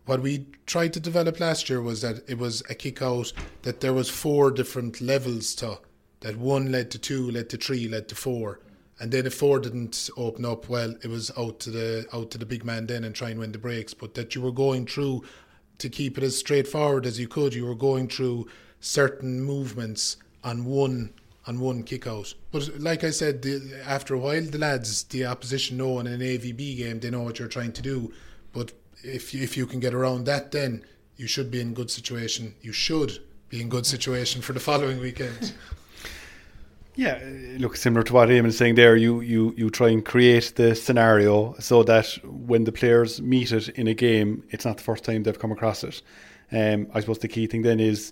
what we tried to develop last year was that it was a kick out that there was four different levels to that one led to two, led to three, led to four. And then if four didn't open up, well, it was out to the out to the big man then and try and win the breaks. But that you were going through to keep it as straightforward as you could, you were going through certain movements on one on one kick out. But like I said, the, after a while, the lads, the opposition know in an AVB game, they know what you're trying to do. But if you, if you can get around that, then you should be in good situation. You should be in good situation for the following weekend. Yeah, look similar to what Eamon is saying there. You, you you try and create the scenario so that when the players meet it in a game, it's not the first time they've come across it. Um, I suppose the key thing then is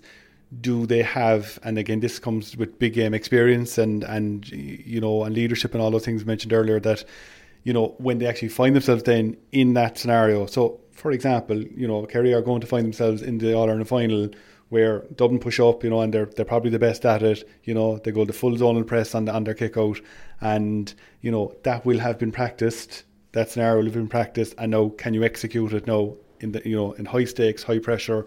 do they have and again this comes with big game experience and and you know and leadership and all those things mentioned earlier that you know when they actually find themselves then in that scenario so for example you know Kerry are going to find themselves in the All Ireland final where Dublin push up you know and they're they're probably the best at it you know they go the full zonal press on the on their kick out. And you know that will have been practiced that scenario will have been practiced and now can you execute it now in the you know in high stakes high pressure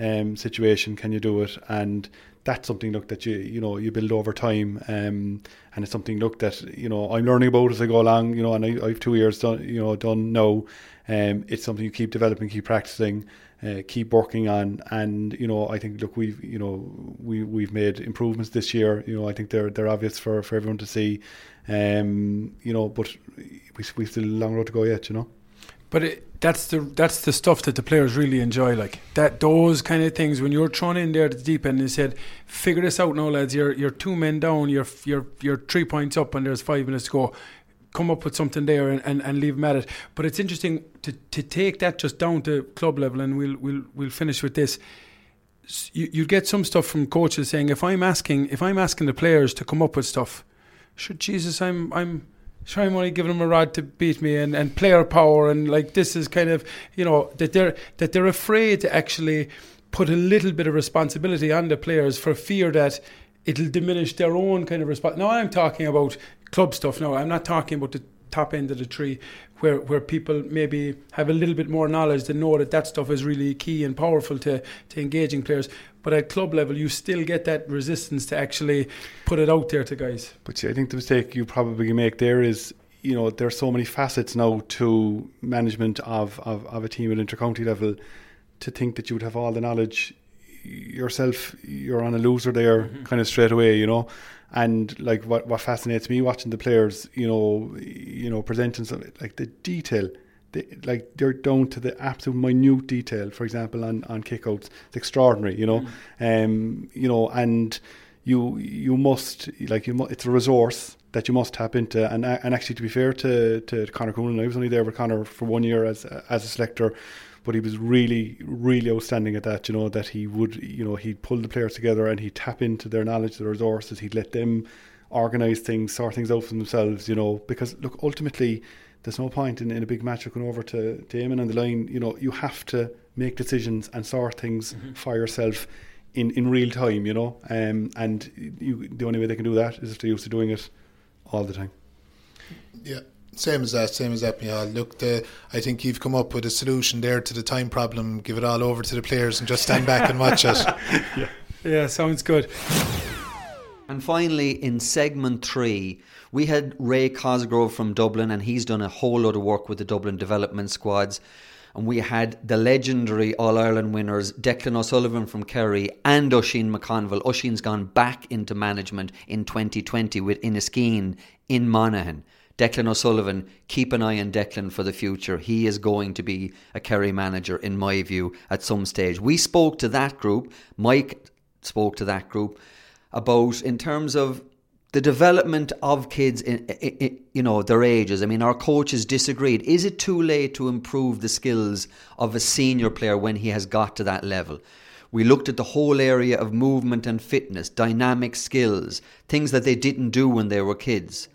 um, situation? Can you do it? And that's something look that you you know you build over time um, and it's something look that you know I'm learning about as I go along you know and I, I've two years done you know done now. Um, it's something you keep developing keep practicing uh, keep working on and you know I think look we've you know we we've made improvements this year you know I think they're they're obvious for, for everyone to see um, you know but we, we've still a long road to go yet you know but it, that's the that's the stuff that the players really enjoy. Like that, those kind of things when you're thrown in there at the deep end and said, "Figure this out now, lads. You're you're two men down. You're you're you're three points up, and there's five minutes to go. Come up with something there and, and, and leave them at it." But it's interesting to, to take that just down to club level, and we'll we'll we'll finish with this. You you get some stuff from coaches saying, "If I'm asking if I'm asking the players to come up with stuff, should Jesus, I'm I'm." Sure, I'm only giving them a rod to beat me and, and player power and like this is kind of you know that they're that they're afraid to actually put a little bit of responsibility on the players for fear that it'll diminish their own kind of response. Now I'm talking about club stuff. Now I'm not talking about the top end of the tree where where people maybe have a little bit more knowledge to know that that stuff is really key and powerful to to engaging players. But at club level, you still get that resistance to actually put it out there to guys. But see, I think the mistake you probably make there is you know there's so many facets now to management of, of, of a team at intercounty level to think that you would have all the knowledge yourself you're on a loser there mm-hmm. kind of straight away you know and like what what fascinates me watching the players you know you know presenting something like the detail they, like they're down to the absolute minute detail for example on on kickouts. It's extraordinary you know? Mm. um you know and you you must like you mu- it's a resource that you must tap into. And and actually to be fair to to Conor Counihan I was only there with Conor for one year as as a selector but he was really, really outstanding at that. You know that he would, you know, he'd pull the players together and he'd tap into their knowledge, their resources. He'd let them organise things, sort things out for themselves, you know, because look, ultimately, there's no point in, in a big match going over to, to Eamon on the line. You know, you have to make decisions and sort things mm-hmm. for yourself in, in real time, you know. Um, and you, the only way they can do that is if they're used to doing it all the time. Yeah. Same as that, same as that, Michael. Look, the, I think you've come up with a solution there to the time problem. Give it all over to the players and just stand back and watch it. yeah. yeah, sounds good. And finally, in segment three, we had Ray Cosgrove from Dublin, and he's done a whole lot of work with the Dublin development squads. And we had the legendary All Ireland winners Declan O'Sullivan from Kerry and Oisín McConville. Oisín's gone back into management in 2020 with Inniskeen in Monaghan. Declan O'Sullivan, keep an eye on Declan for the future. He is going to be a Kerry manager, in my view, at some stage. We spoke to that group, Mike spoke to that group about, in terms of the development of kids in, in, in, you know their ages i mean our coaches disagreed is it too late to improve the skills of a senior player when he has got to that level we looked at the whole area of movement and fitness dynamic skills things that they didn't do when they were kids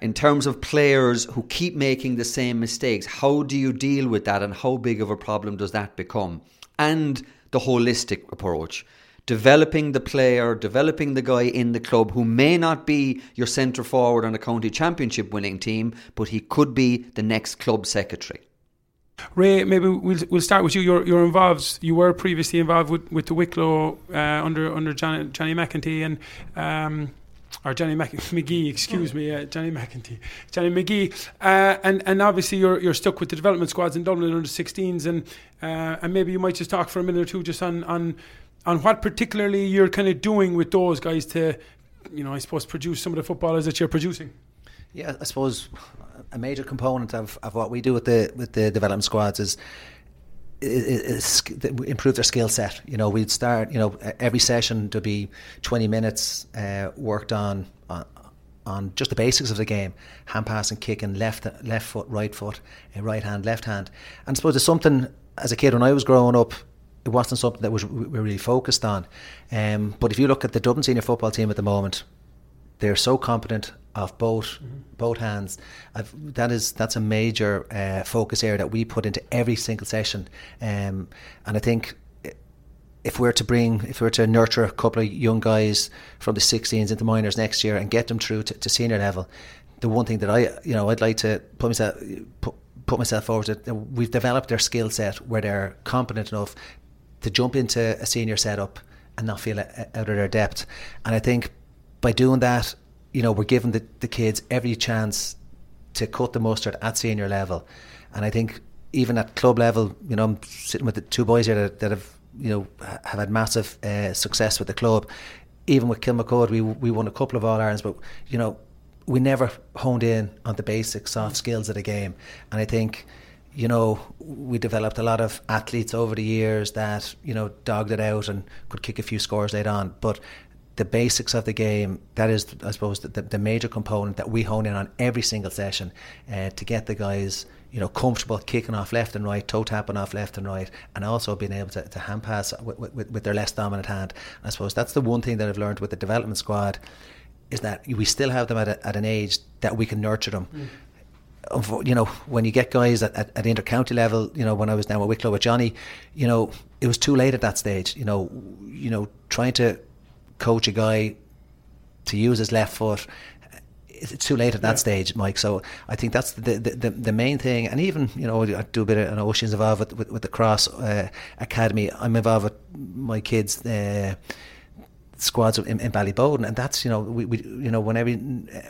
in terms of players who keep making the same mistakes how do you deal with that and how big of a problem does that become and the holistic approach developing the player, developing the guy in the club who may not be your centre forward on a county championship winning team, but he could be the next club secretary. Ray, maybe we'll we'll start with you. You're you're involved. You were previously involved with, with the Wicklow uh, under under Johnny, Johnny McEntee and um, or Johnny Mac- Magee, excuse me, uh, Johnny McEntee, Johnny Magee, uh, and and obviously you're you're stuck with the development squads in Dublin under 16s, and uh, and maybe you might just talk for a minute or two just on on on what particularly you're kind of doing with those guys to, you know, I suppose produce some of the footballers that you're producing. Yeah, I suppose a major component of, of what we do with the with the development squads is is, improve their skill set. You know, we'd start. You know, every session to be twenty minutes uh, worked on, on on just the basics of the game: hand passing, kicking, left left foot, right foot, uh, right hand, left hand. And I suppose there's something as a kid when I was growing up it wasn't something that was we were really focused on. Um, but if you look at the Dublin senior football team at the moment, they're so competent of both mm-hmm. both hands. I've, that is that's a major uh, focus area that we put into every single session, um, and I think if we're to bring, if we're to nurture a couple of young guys from the 16s into minors next year and get them through to, to senior level, the one thing that I, you know, I'd like to put myself put, put myself forward that we've developed their skill set where they're competent enough to jump into a senior setup and not feel out of their depth. And I think by doing that, you know, we're giving the, the kids every chance to cut the mustard at senior level. And I think even at club level, you know, I'm sitting with the two boys here that, that have, you know, have had massive uh, success with the club. Even with Kilmacud, we we won a couple of All Irelands, but you know, we never honed in on the basic soft skills of the game. And I think you know, we developed a lot of athletes over the years that, you know, dogged it out and could kick a few scores later on. But the basics of the game, that is, I suppose, the, the major component that we hone in on every single session uh, to get the guys, you know, comfortable kicking off left and right, toe tapping off left and right, and also being able to, to hand pass with, with, with their less dominant hand. I suppose that's the one thing that I've learned with the development squad is that we still have them at, a, at an age that we can nurture them. Mm you know, when you get guys at, at, at inter-county level, you know, when I was now at Wicklow with Johnny, you know, it was too late at that stage. You know, you know, trying to coach a guy to use his left foot, it's too late at that yeah. stage, Mike. So I think that's the, the, the the main thing. And even you know, I do a bit of an Oceans involved with, with, with the Crokes uh, Academy. I'm involved with my kids. Uh, squads in, in Ballyboden, and that's you know we, we you know whenever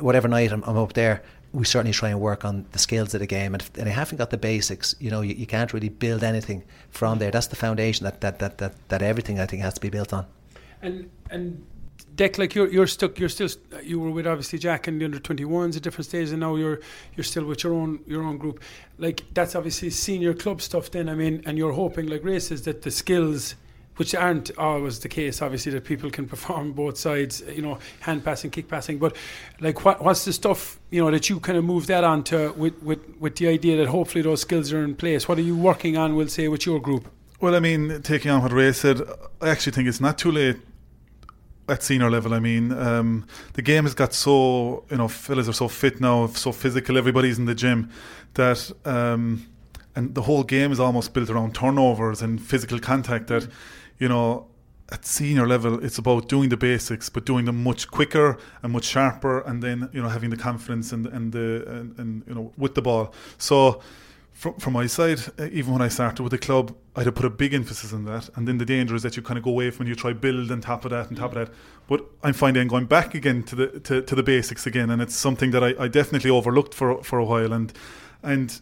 whatever night I'm, I'm up there, we certainly try and work on the skills of the game. And if they haven't got the basics, you know, you, you can't really build anything from there. That's the foundation that, that, that, that, that everything I think has to be built on. And and Dec, like you're you're stuck. You're still you were with obviously Jack and the under 21s at different stages, and now you're you're still with your own your own group. Like that's obviously senior club stuff. Then I mean, and you're hoping like races that the skills which aren't always the case. Obviously, that people can perform both sides, you know, hand passing, kick passing. But like, what what's the stuff you know that you kind of move that on to with, with with the idea that hopefully those skills are in place? What are you working on? We'll say with your group. Well, I mean, taking on what Ray said, I actually think it's not too late at senior level. I mean, um, the game has got so you know, fellas are so fit now, so physical. Everybody's in the gym that, um, and the whole game is almost built around turnovers and physical contact. That you know, at senior level, it's about doing the basics, but doing them much quicker and much sharper, and then you know having the confidence and and the and, and you know with the ball. So from, from my side, uh, even when I started with the club, I'd have put a big emphasis on that. And then the danger is that you kind of go away from when you try build and top of that and top of that. But I'm finding I'm going back again to the to, to the basics again, and it's something that I, I definitely overlooked for for a while. And and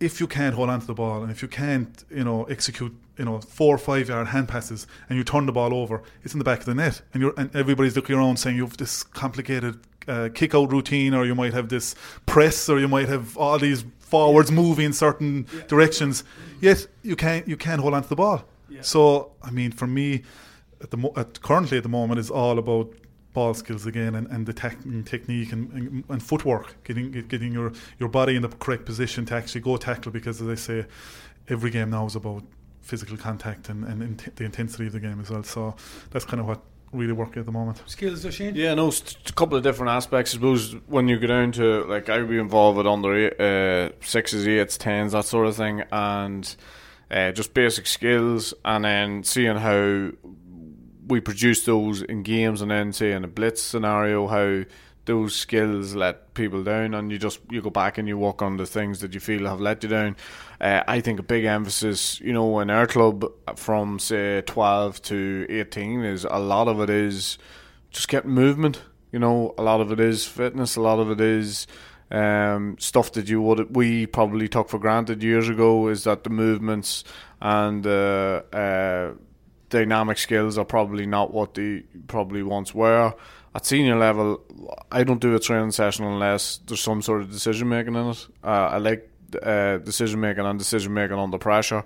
if you can't hold on to the ball and if you can't, you know, execute, you know, four or five yard hand passes and you turn the ball over, it's in the back of the net, and you're and everybody's looking around saying you have this complicated uh, kick out routine, or you might have this press, or you might have all these forwards moving in certain directions. Yet you can't you can't hold on to the ball. So I mean, for me, at the mo- at currently at the moment is all about ball skills again and, and the tech- and technique and, and, and, footwork, getting getting your, your body in the correct position to actually go tackle. Because as I say, every game now is about physical contact and, and the intensity of the game as well. So that's kind of what really working at the moment. Skills, Shane? Yeah, no, a couple of different aspects. I suppose when you go down to like I would be involved with under eight, uh, sixes, eights, tens, that sort of thing, and uh, just basic skills, and then seeing how we produce those in games, and then say in a blitz scenario how those skills let people down, and you just you go back and you work on the things that you feel have let you down. Uh, I think a big emphasis, you know, in our club from say twelve to eighteen is a lot of it is just getting movement. You know, a lot of it is fitness. A lot of it is um, stuff that you would we probably took for granted years ago. Is that the movements and uh, uh, dynamic skills are probably not what they probably once were at senior level, I don't do a training session unless there's some sort of decision making in it. Uh, I like uh, decision making and decision making under pressure,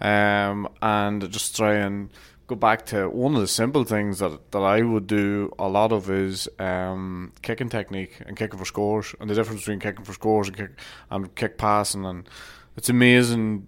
um, and just try and go back to one of the simple things that, that I would do a lot of is um, kicking technique and kicking for scores, and the difference between kicking for scores and kick and kick passing, and it's amazing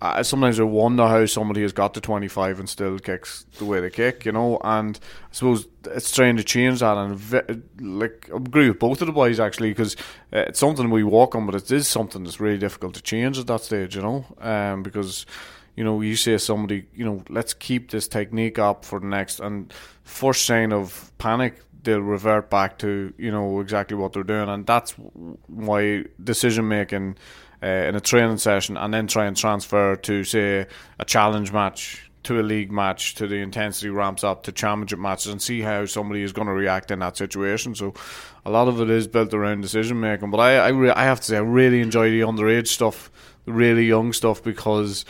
I sometimes I wonder how somebody has got to 25 and still kicks the way they kick, you know. And I suppose it's trying to change that. And like, I agree with both of the boys actually, because uh, it's something we walk on, but it is something that's really difficult to change at that stage, you know. Um, because you know, you say somebody, you know, let's keep this technique up for the next, and first sign of panic, they'll revert back to you know exactly what they're doing, and that's why decision making uh, in a training session and then try and transfer to say a challenge match to a league match to the intensity ramps up to championship matches and see how somebody is going to react in that situation. So a lot of it is built around decision making but I I, re- I have to say I really enjoy the underage stuff the really young stuff because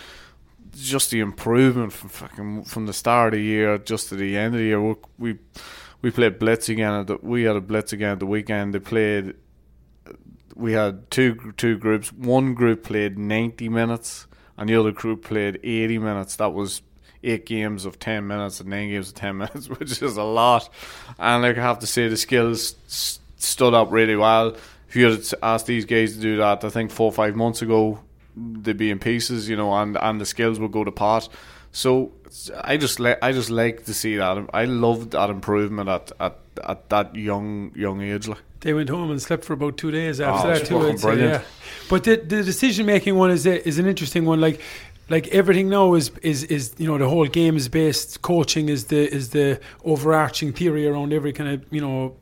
just the improvement from fucking from the start of the year just to the end of the year. We we, played blitz again at the, we had a blitz again at the weekend. They played we had two two groups. One group played 90 minutes, and the other group played 80 minutes. That was eight games of 10 minutes and nine games of 10 minutes, which is a lot. And like I have to say, the skills st- stood up really well. If you had asked these guys to do that, I think four or five months ago, they'd be in pieces, you know, and, and the skills would go to pot. So I just like I just like to see that. I love that improvement at, at, at that young young age. Like. They went home and slept for about two days after oh, that too. It's, brilliant. yeah. But the the decision making one is a, is an interesting one. Like like everything now is is is you know the whole game is based. Coaching is the is the overarching theory around every kind of you know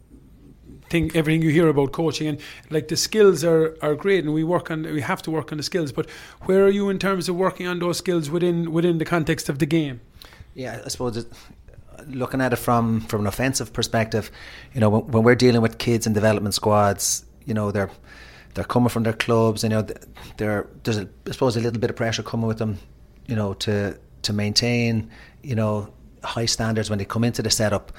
thing everything you hear about coaching and like the skills are, are great and we work on we have to work on the skills but where are you in terms of working on those skills within within the context of the game yeah I suppose it, looking at it from from an offensive perspective, you know, when, when we're dealing with kids in development squads, you know, they're they're coming from their clubs, you know, they're there's a, I suppose a little bit of pressure coming with them, you know, to to maintain, you know, high standards when they come into the setup.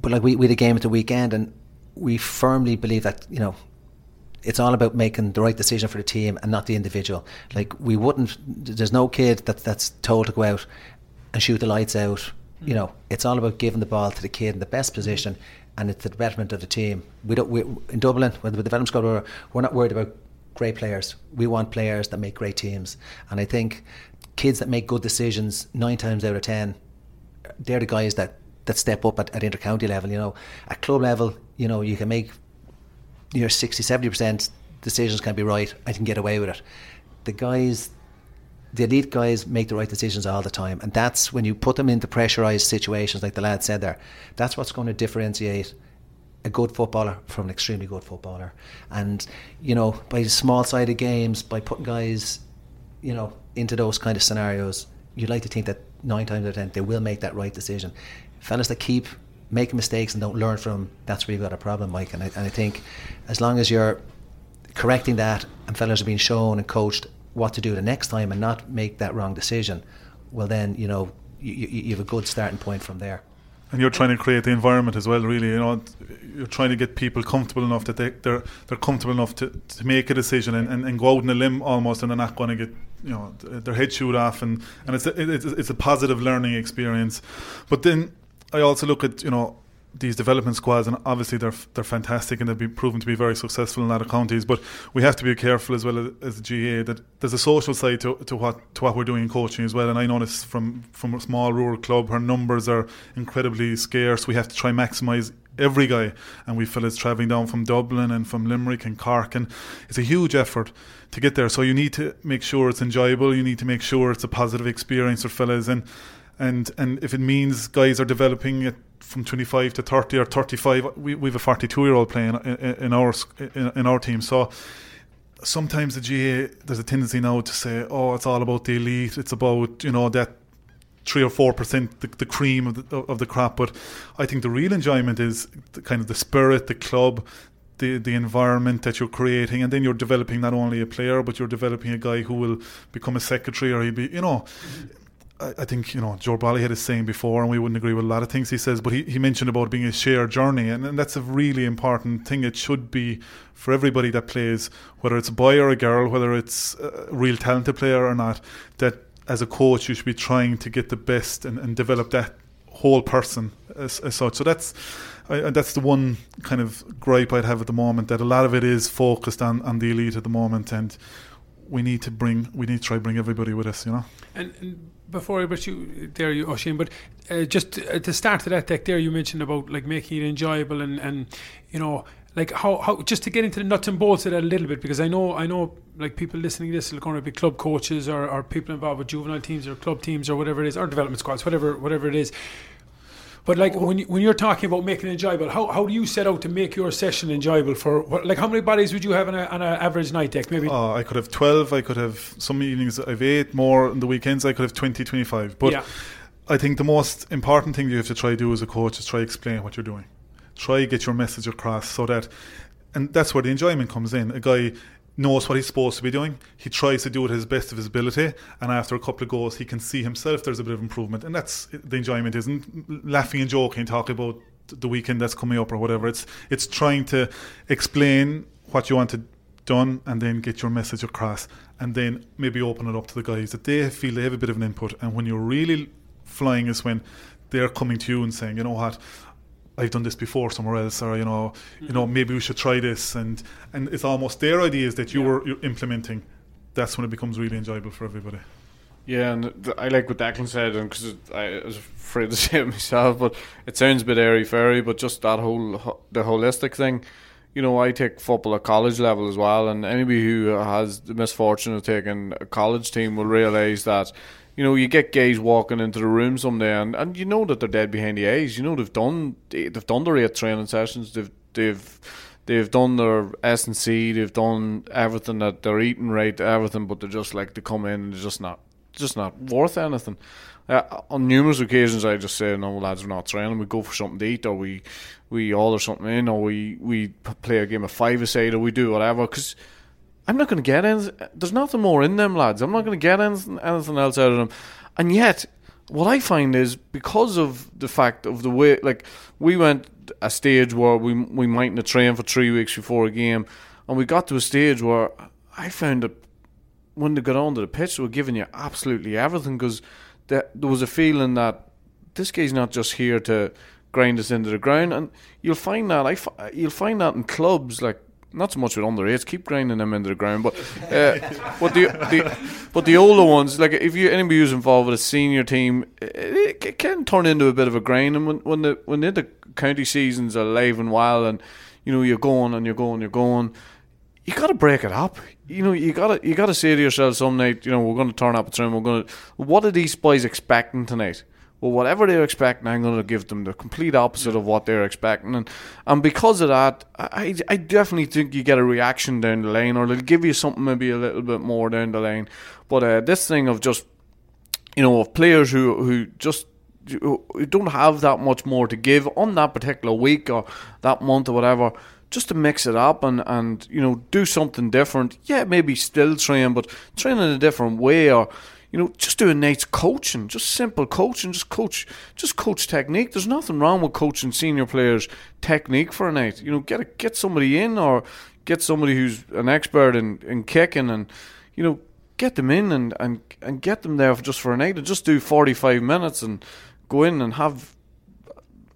But like we we had a game at the weekend, and we firmly believe that you know it's all about making the right decision for the team and not the individual. Like we wouldn't. There's no kid that that's told to go out and shoot the lights out you mm. know, it's all about giving the ball to the kid in the best mm. position, and it's the betterment of the team. We don't we, in Dublin with the development squad. We're, we're not worried about great players. We want players that make great teams, and I think kids that make good decisions nine times out of ten, they're the guys that that step up at, at intercounty level. You know, at club level, you know, you can make your 60, 70 percent decisions can be right. I can get away with it. The guys, the elite guys, make the right decisions all the time, and that's when you put them into pressurized situations, like the lad said there. That's what's going to differentiate a good footballer from an extremely good footballer. And you know, by small-sided games, by putting guys, you know, into those kind of scenarios, you'd like to think that nine times out of ten they will make that right decision. Fellas that keep making mistakes and don't learn from them, that's where you've got a problem, Mike. And I, and I think as long as you're correcting that and fellas are being shown and coached what to do the next time and not make that wrong decision, well then you know you, you, have a good starting point from there and you're trying to create the environment as well. Really, you know, you're trying to get people comfortable enough that they, they're they're comfortable enough to, to make a decision and, and, and go out on a limb almost, and they're not going to get you know their head chewed off, and and it's a, it's, it's a positive learning experience. But then I also look at you know these development squads, and obviously they're they're fantastic and they've been proven to be very successful in a lot of counties. But we have to be careful as well as, as the GAA that there's a social side to, to what to what we're doing in coaching as well. And I notice from from a small rural club, her numbers are incredibly scarce. We have to try maximise every guy, and we fellas travelling down from Dublin and from Limerick and Cork, and it's a huge effort to get there. So you need to make sure it's enjoyable. You need to make sure it's a positive experience for fellas and and and if it means guys are developing it from 25 to 30 or 35 we, we have a 42 year old playing in, in our in, in, our team. So sometimes the GAA there's a tendency now to say oh it's all about the elite. It's about you know that three or four percent the, the cream of the, of the crop. But I think the real enjoyment is the, kind of the spirit the club the the environment that you're creating, and then you're developing not only a player, but you're developing a guy who will become a secretary, or he'll be, you know, mm-hmm. I, think you know Joe Brolly had his saying before, and we wouldn't agree with a lot of things he says. But he, he mentioned about being a shared journey, and, and that's a really important thing. It should be for everybody that plays, whether it's a boy or a girl, whether it's a real talented player or not. That as a coach, you should be trying to get the best and, and develop that whole person as, as such. So that's I, that's the one kind of gripe I'd have at the moment. That a lot of it is focused on on the elite at the moment, and we need to bring we need to try bring everybody with us. You know. and, and before I but you there you Oisin, but uh, just the start of that Dec there you mentioned about like making it enjoyable and and you know like how, how just to get into the nuts and bolts of that a little bit because I know I know like people listening to this are going to be club coaches or, or people involved with juvenile teams or club teams or whatever it is or development squads whatever whatever it is but like when you, when you're talking about making it enjoyable, how, how do you set out to make your session enjoyable for what, like how many bodies would you have on, a, on an average night Dec? Maybe uh, I could have twelve. I could have some evenings I've eight more on the weekends. I could have 20, 25. But yeah. I think the most important thing you have to try to do as a coach is try to explain what you're doing. Try get your message across so that, and that's where the enjoyment comes in. A guy knows what he's supposed to be doing. He tries to do it his best of his ability, and after a couple of goals, he can see himself there's a bit of improvement, and that's the enjoyment. Isn't laughing and joking, talking about the weekend that's coming up or whatever. It's it's trying to explain what you want to done, and then get your message across, and then maybe open it up to the guys that they feel they have a bit of an input. And when you're really flying, is when they're coming to you and saying, you know what, I've done this before somewhere else, or you know, mm-hmm. you know, maybe we should try this, and and it's almost their ideas that you yeah. were implementing. That's when it becomes really enjoyable for everybody. Yeah, and th- I like what Declan said, and because I was afraid to say it myself, but it sounds a bit airy fairy, but just that whole ho- the holistic thing. You know, I take football at college level as well, and anybody who has the misfortune of taking a college team will realise that you know, you get guys walking into the room someday, and, and you know that they're dead behind the eyes. You know they've done they've done their eight training sessions. They've they've they've done their S&C. They've done everything that they're eating right, everything. But they're just like to come in and they're just not just not worth anything. Uh, on numerous occasions, I just say, "No, lads, we're not training. We go for something to eat, or we we order something in, or we we play a game of five aside, or we do whatever." Because I'm not going to get anything. There's nothing more in them, lads. I'm not going to get anything, anything else out of them. And yet, what I find is because of the fact of the way, like we went a stage where we we mightn't have trained for three weeks before a game, and we got to a stage where I found that when they got onto the pitch, they were giving you absolutely everything because there, there was a feeling that this guy's not just here to grind us into the ground, and you'll find that I you'll find that in clubs like not so much with under eights. Keep grinding them into the ground, but uh, but the, the but the older ones, like if you anybody who's involved with a senior team, it, it can turn into a bit of a grind. And when when the when the county seasons are alive and well, and you know you're going and you're going, you're going you got to break it up. You know, you got to you got to say to yourself some night, you know, we're going to turn up at room. We're going to. What are these boys expecting tonight? Well, whatever they're expecting, I'm going to give them the complete opposite of what they're expecting, and and because of that, I I definitely think you get a reaction down the lane, or they'll give you something maybe a little bit more down the lane. But uh, this thing of just, you know, of players who who just don't have that much more to give on that particular week or that month or whatever just to mix it up and, and you know do something different. Yeah, maybe still train, but train in a different way, or you know, just doing night's coaching, just simple coaching, just coach, just coach technique. There's nothing wrong with coaching senior players technique for a night. You know, get a, get somebody in or get somebody who's an expert in, in kicking and you know get them in and, and, and get them there just for a night and just do 45 minutes and go in and have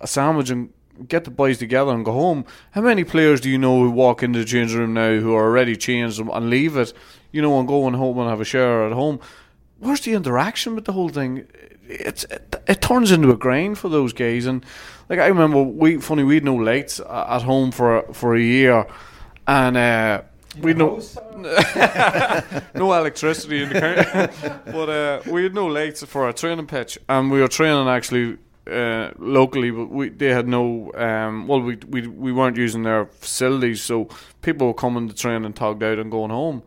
a sandwich and get the boys together and go home. How many players do you know who walk into the change room now who are already changed and leave it, you know, and go home and have a shower at home? Where's the interaction with the whole thing? It's it, it, turns into a grind for those guys, and like I remember, we funny we had no lights at home for for a year, and uh, we no no electricity in the car, but uh, we had no lights for our training pitch, and we were training actually uh, locally, but we they had no um, well we, we we weren't using their facilities, so people were coming to train and togged out and going home.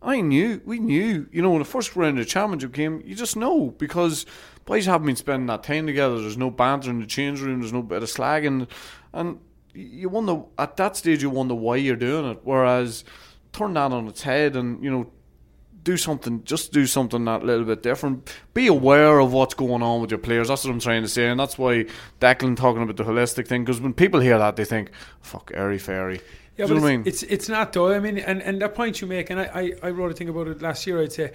I knew, we knew, you know, when the first round of the championship game, you just know because boys haven't been spending that time together. There's no banter in the change room. There's no bit of slagging, and you wonder at that stage you wonder why you're doing it. Whereas turn that on its head and you know do something, just do something that little bit different. Be aware of what's going on with your players. That's what I'm trying to say, and that's why Declan talking about the holistic thing. Because when people hear that, they think, "Fuck, airy fairy." Yeah, but it's, I mean? it's, it's not though. I mean, and, and that point you make, and I, I, I wrote a thing about it last year. I'd say,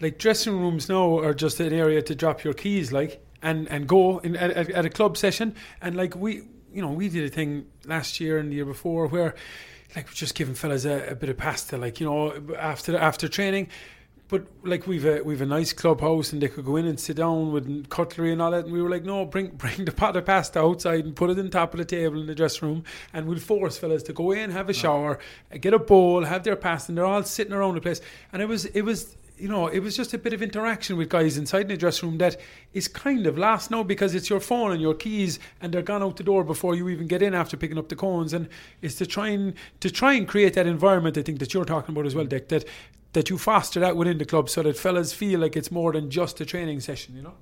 like dressing rooms now are just an area to drop your keys, like and and go in, at, at a club session, and like we, you know, we did a thing last year and the year before where, like, we're just giving fellas a, a bit of pasta, like you know, after after training but like we've a we've a nice clubhouse and they could go in and sit down with cutlery and all that and we were like no bring bring the pot of pasta outside and put it on top of the table in the dressing room and we'll force fellas to go in have a shower uh, get a bowl have their pasta and they're all sitting around the place. And it was it was you know, it was just a bit of interaction with guys inside the dressing room that is kind of lost now because it's your phone and your keys and they're gone out the door before you even get in after picking up the cones and it's to try and to try and create that environment I think that you're talking about as well, Dec, that that you foster that within the club so that fellas feel like it's more than just a training session, you know?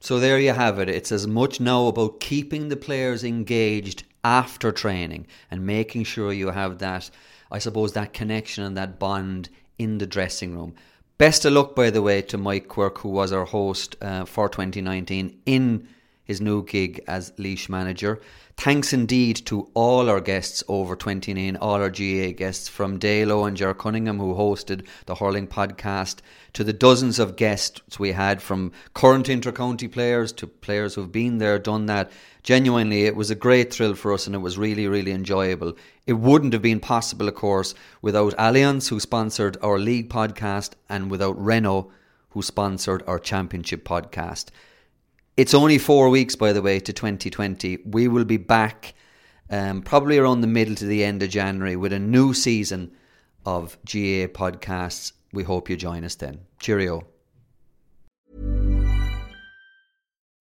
So there you have it. It's as much now about keeping the players engaged after training and making sure you have that, I suppose, that connection and that bond in the dressing room. Best of luck, by the way, to Mike Quirk, who was our host uh, for 2019 in his new gig as Laois manager. Thanks indeed to all our guests over 29, all our GAA guests from Dalo and Ger Cunningham who hosted the hurling podcast, to the dozens of guests we had from current inter-county players to players who've been there, done that. Genuinely, it was a great thrill for us and it was really, really enjoyable. It wouldn't have been possible, of course, without Allianz, who sponsored our league podcast, and without Renault, who sponsored our championship podcast. It's only four weeks, by the way, to 2020. We will be back um, probably around the middle to the end of January with a new season of GAA podcasts. We hope you join us then. Cheerio.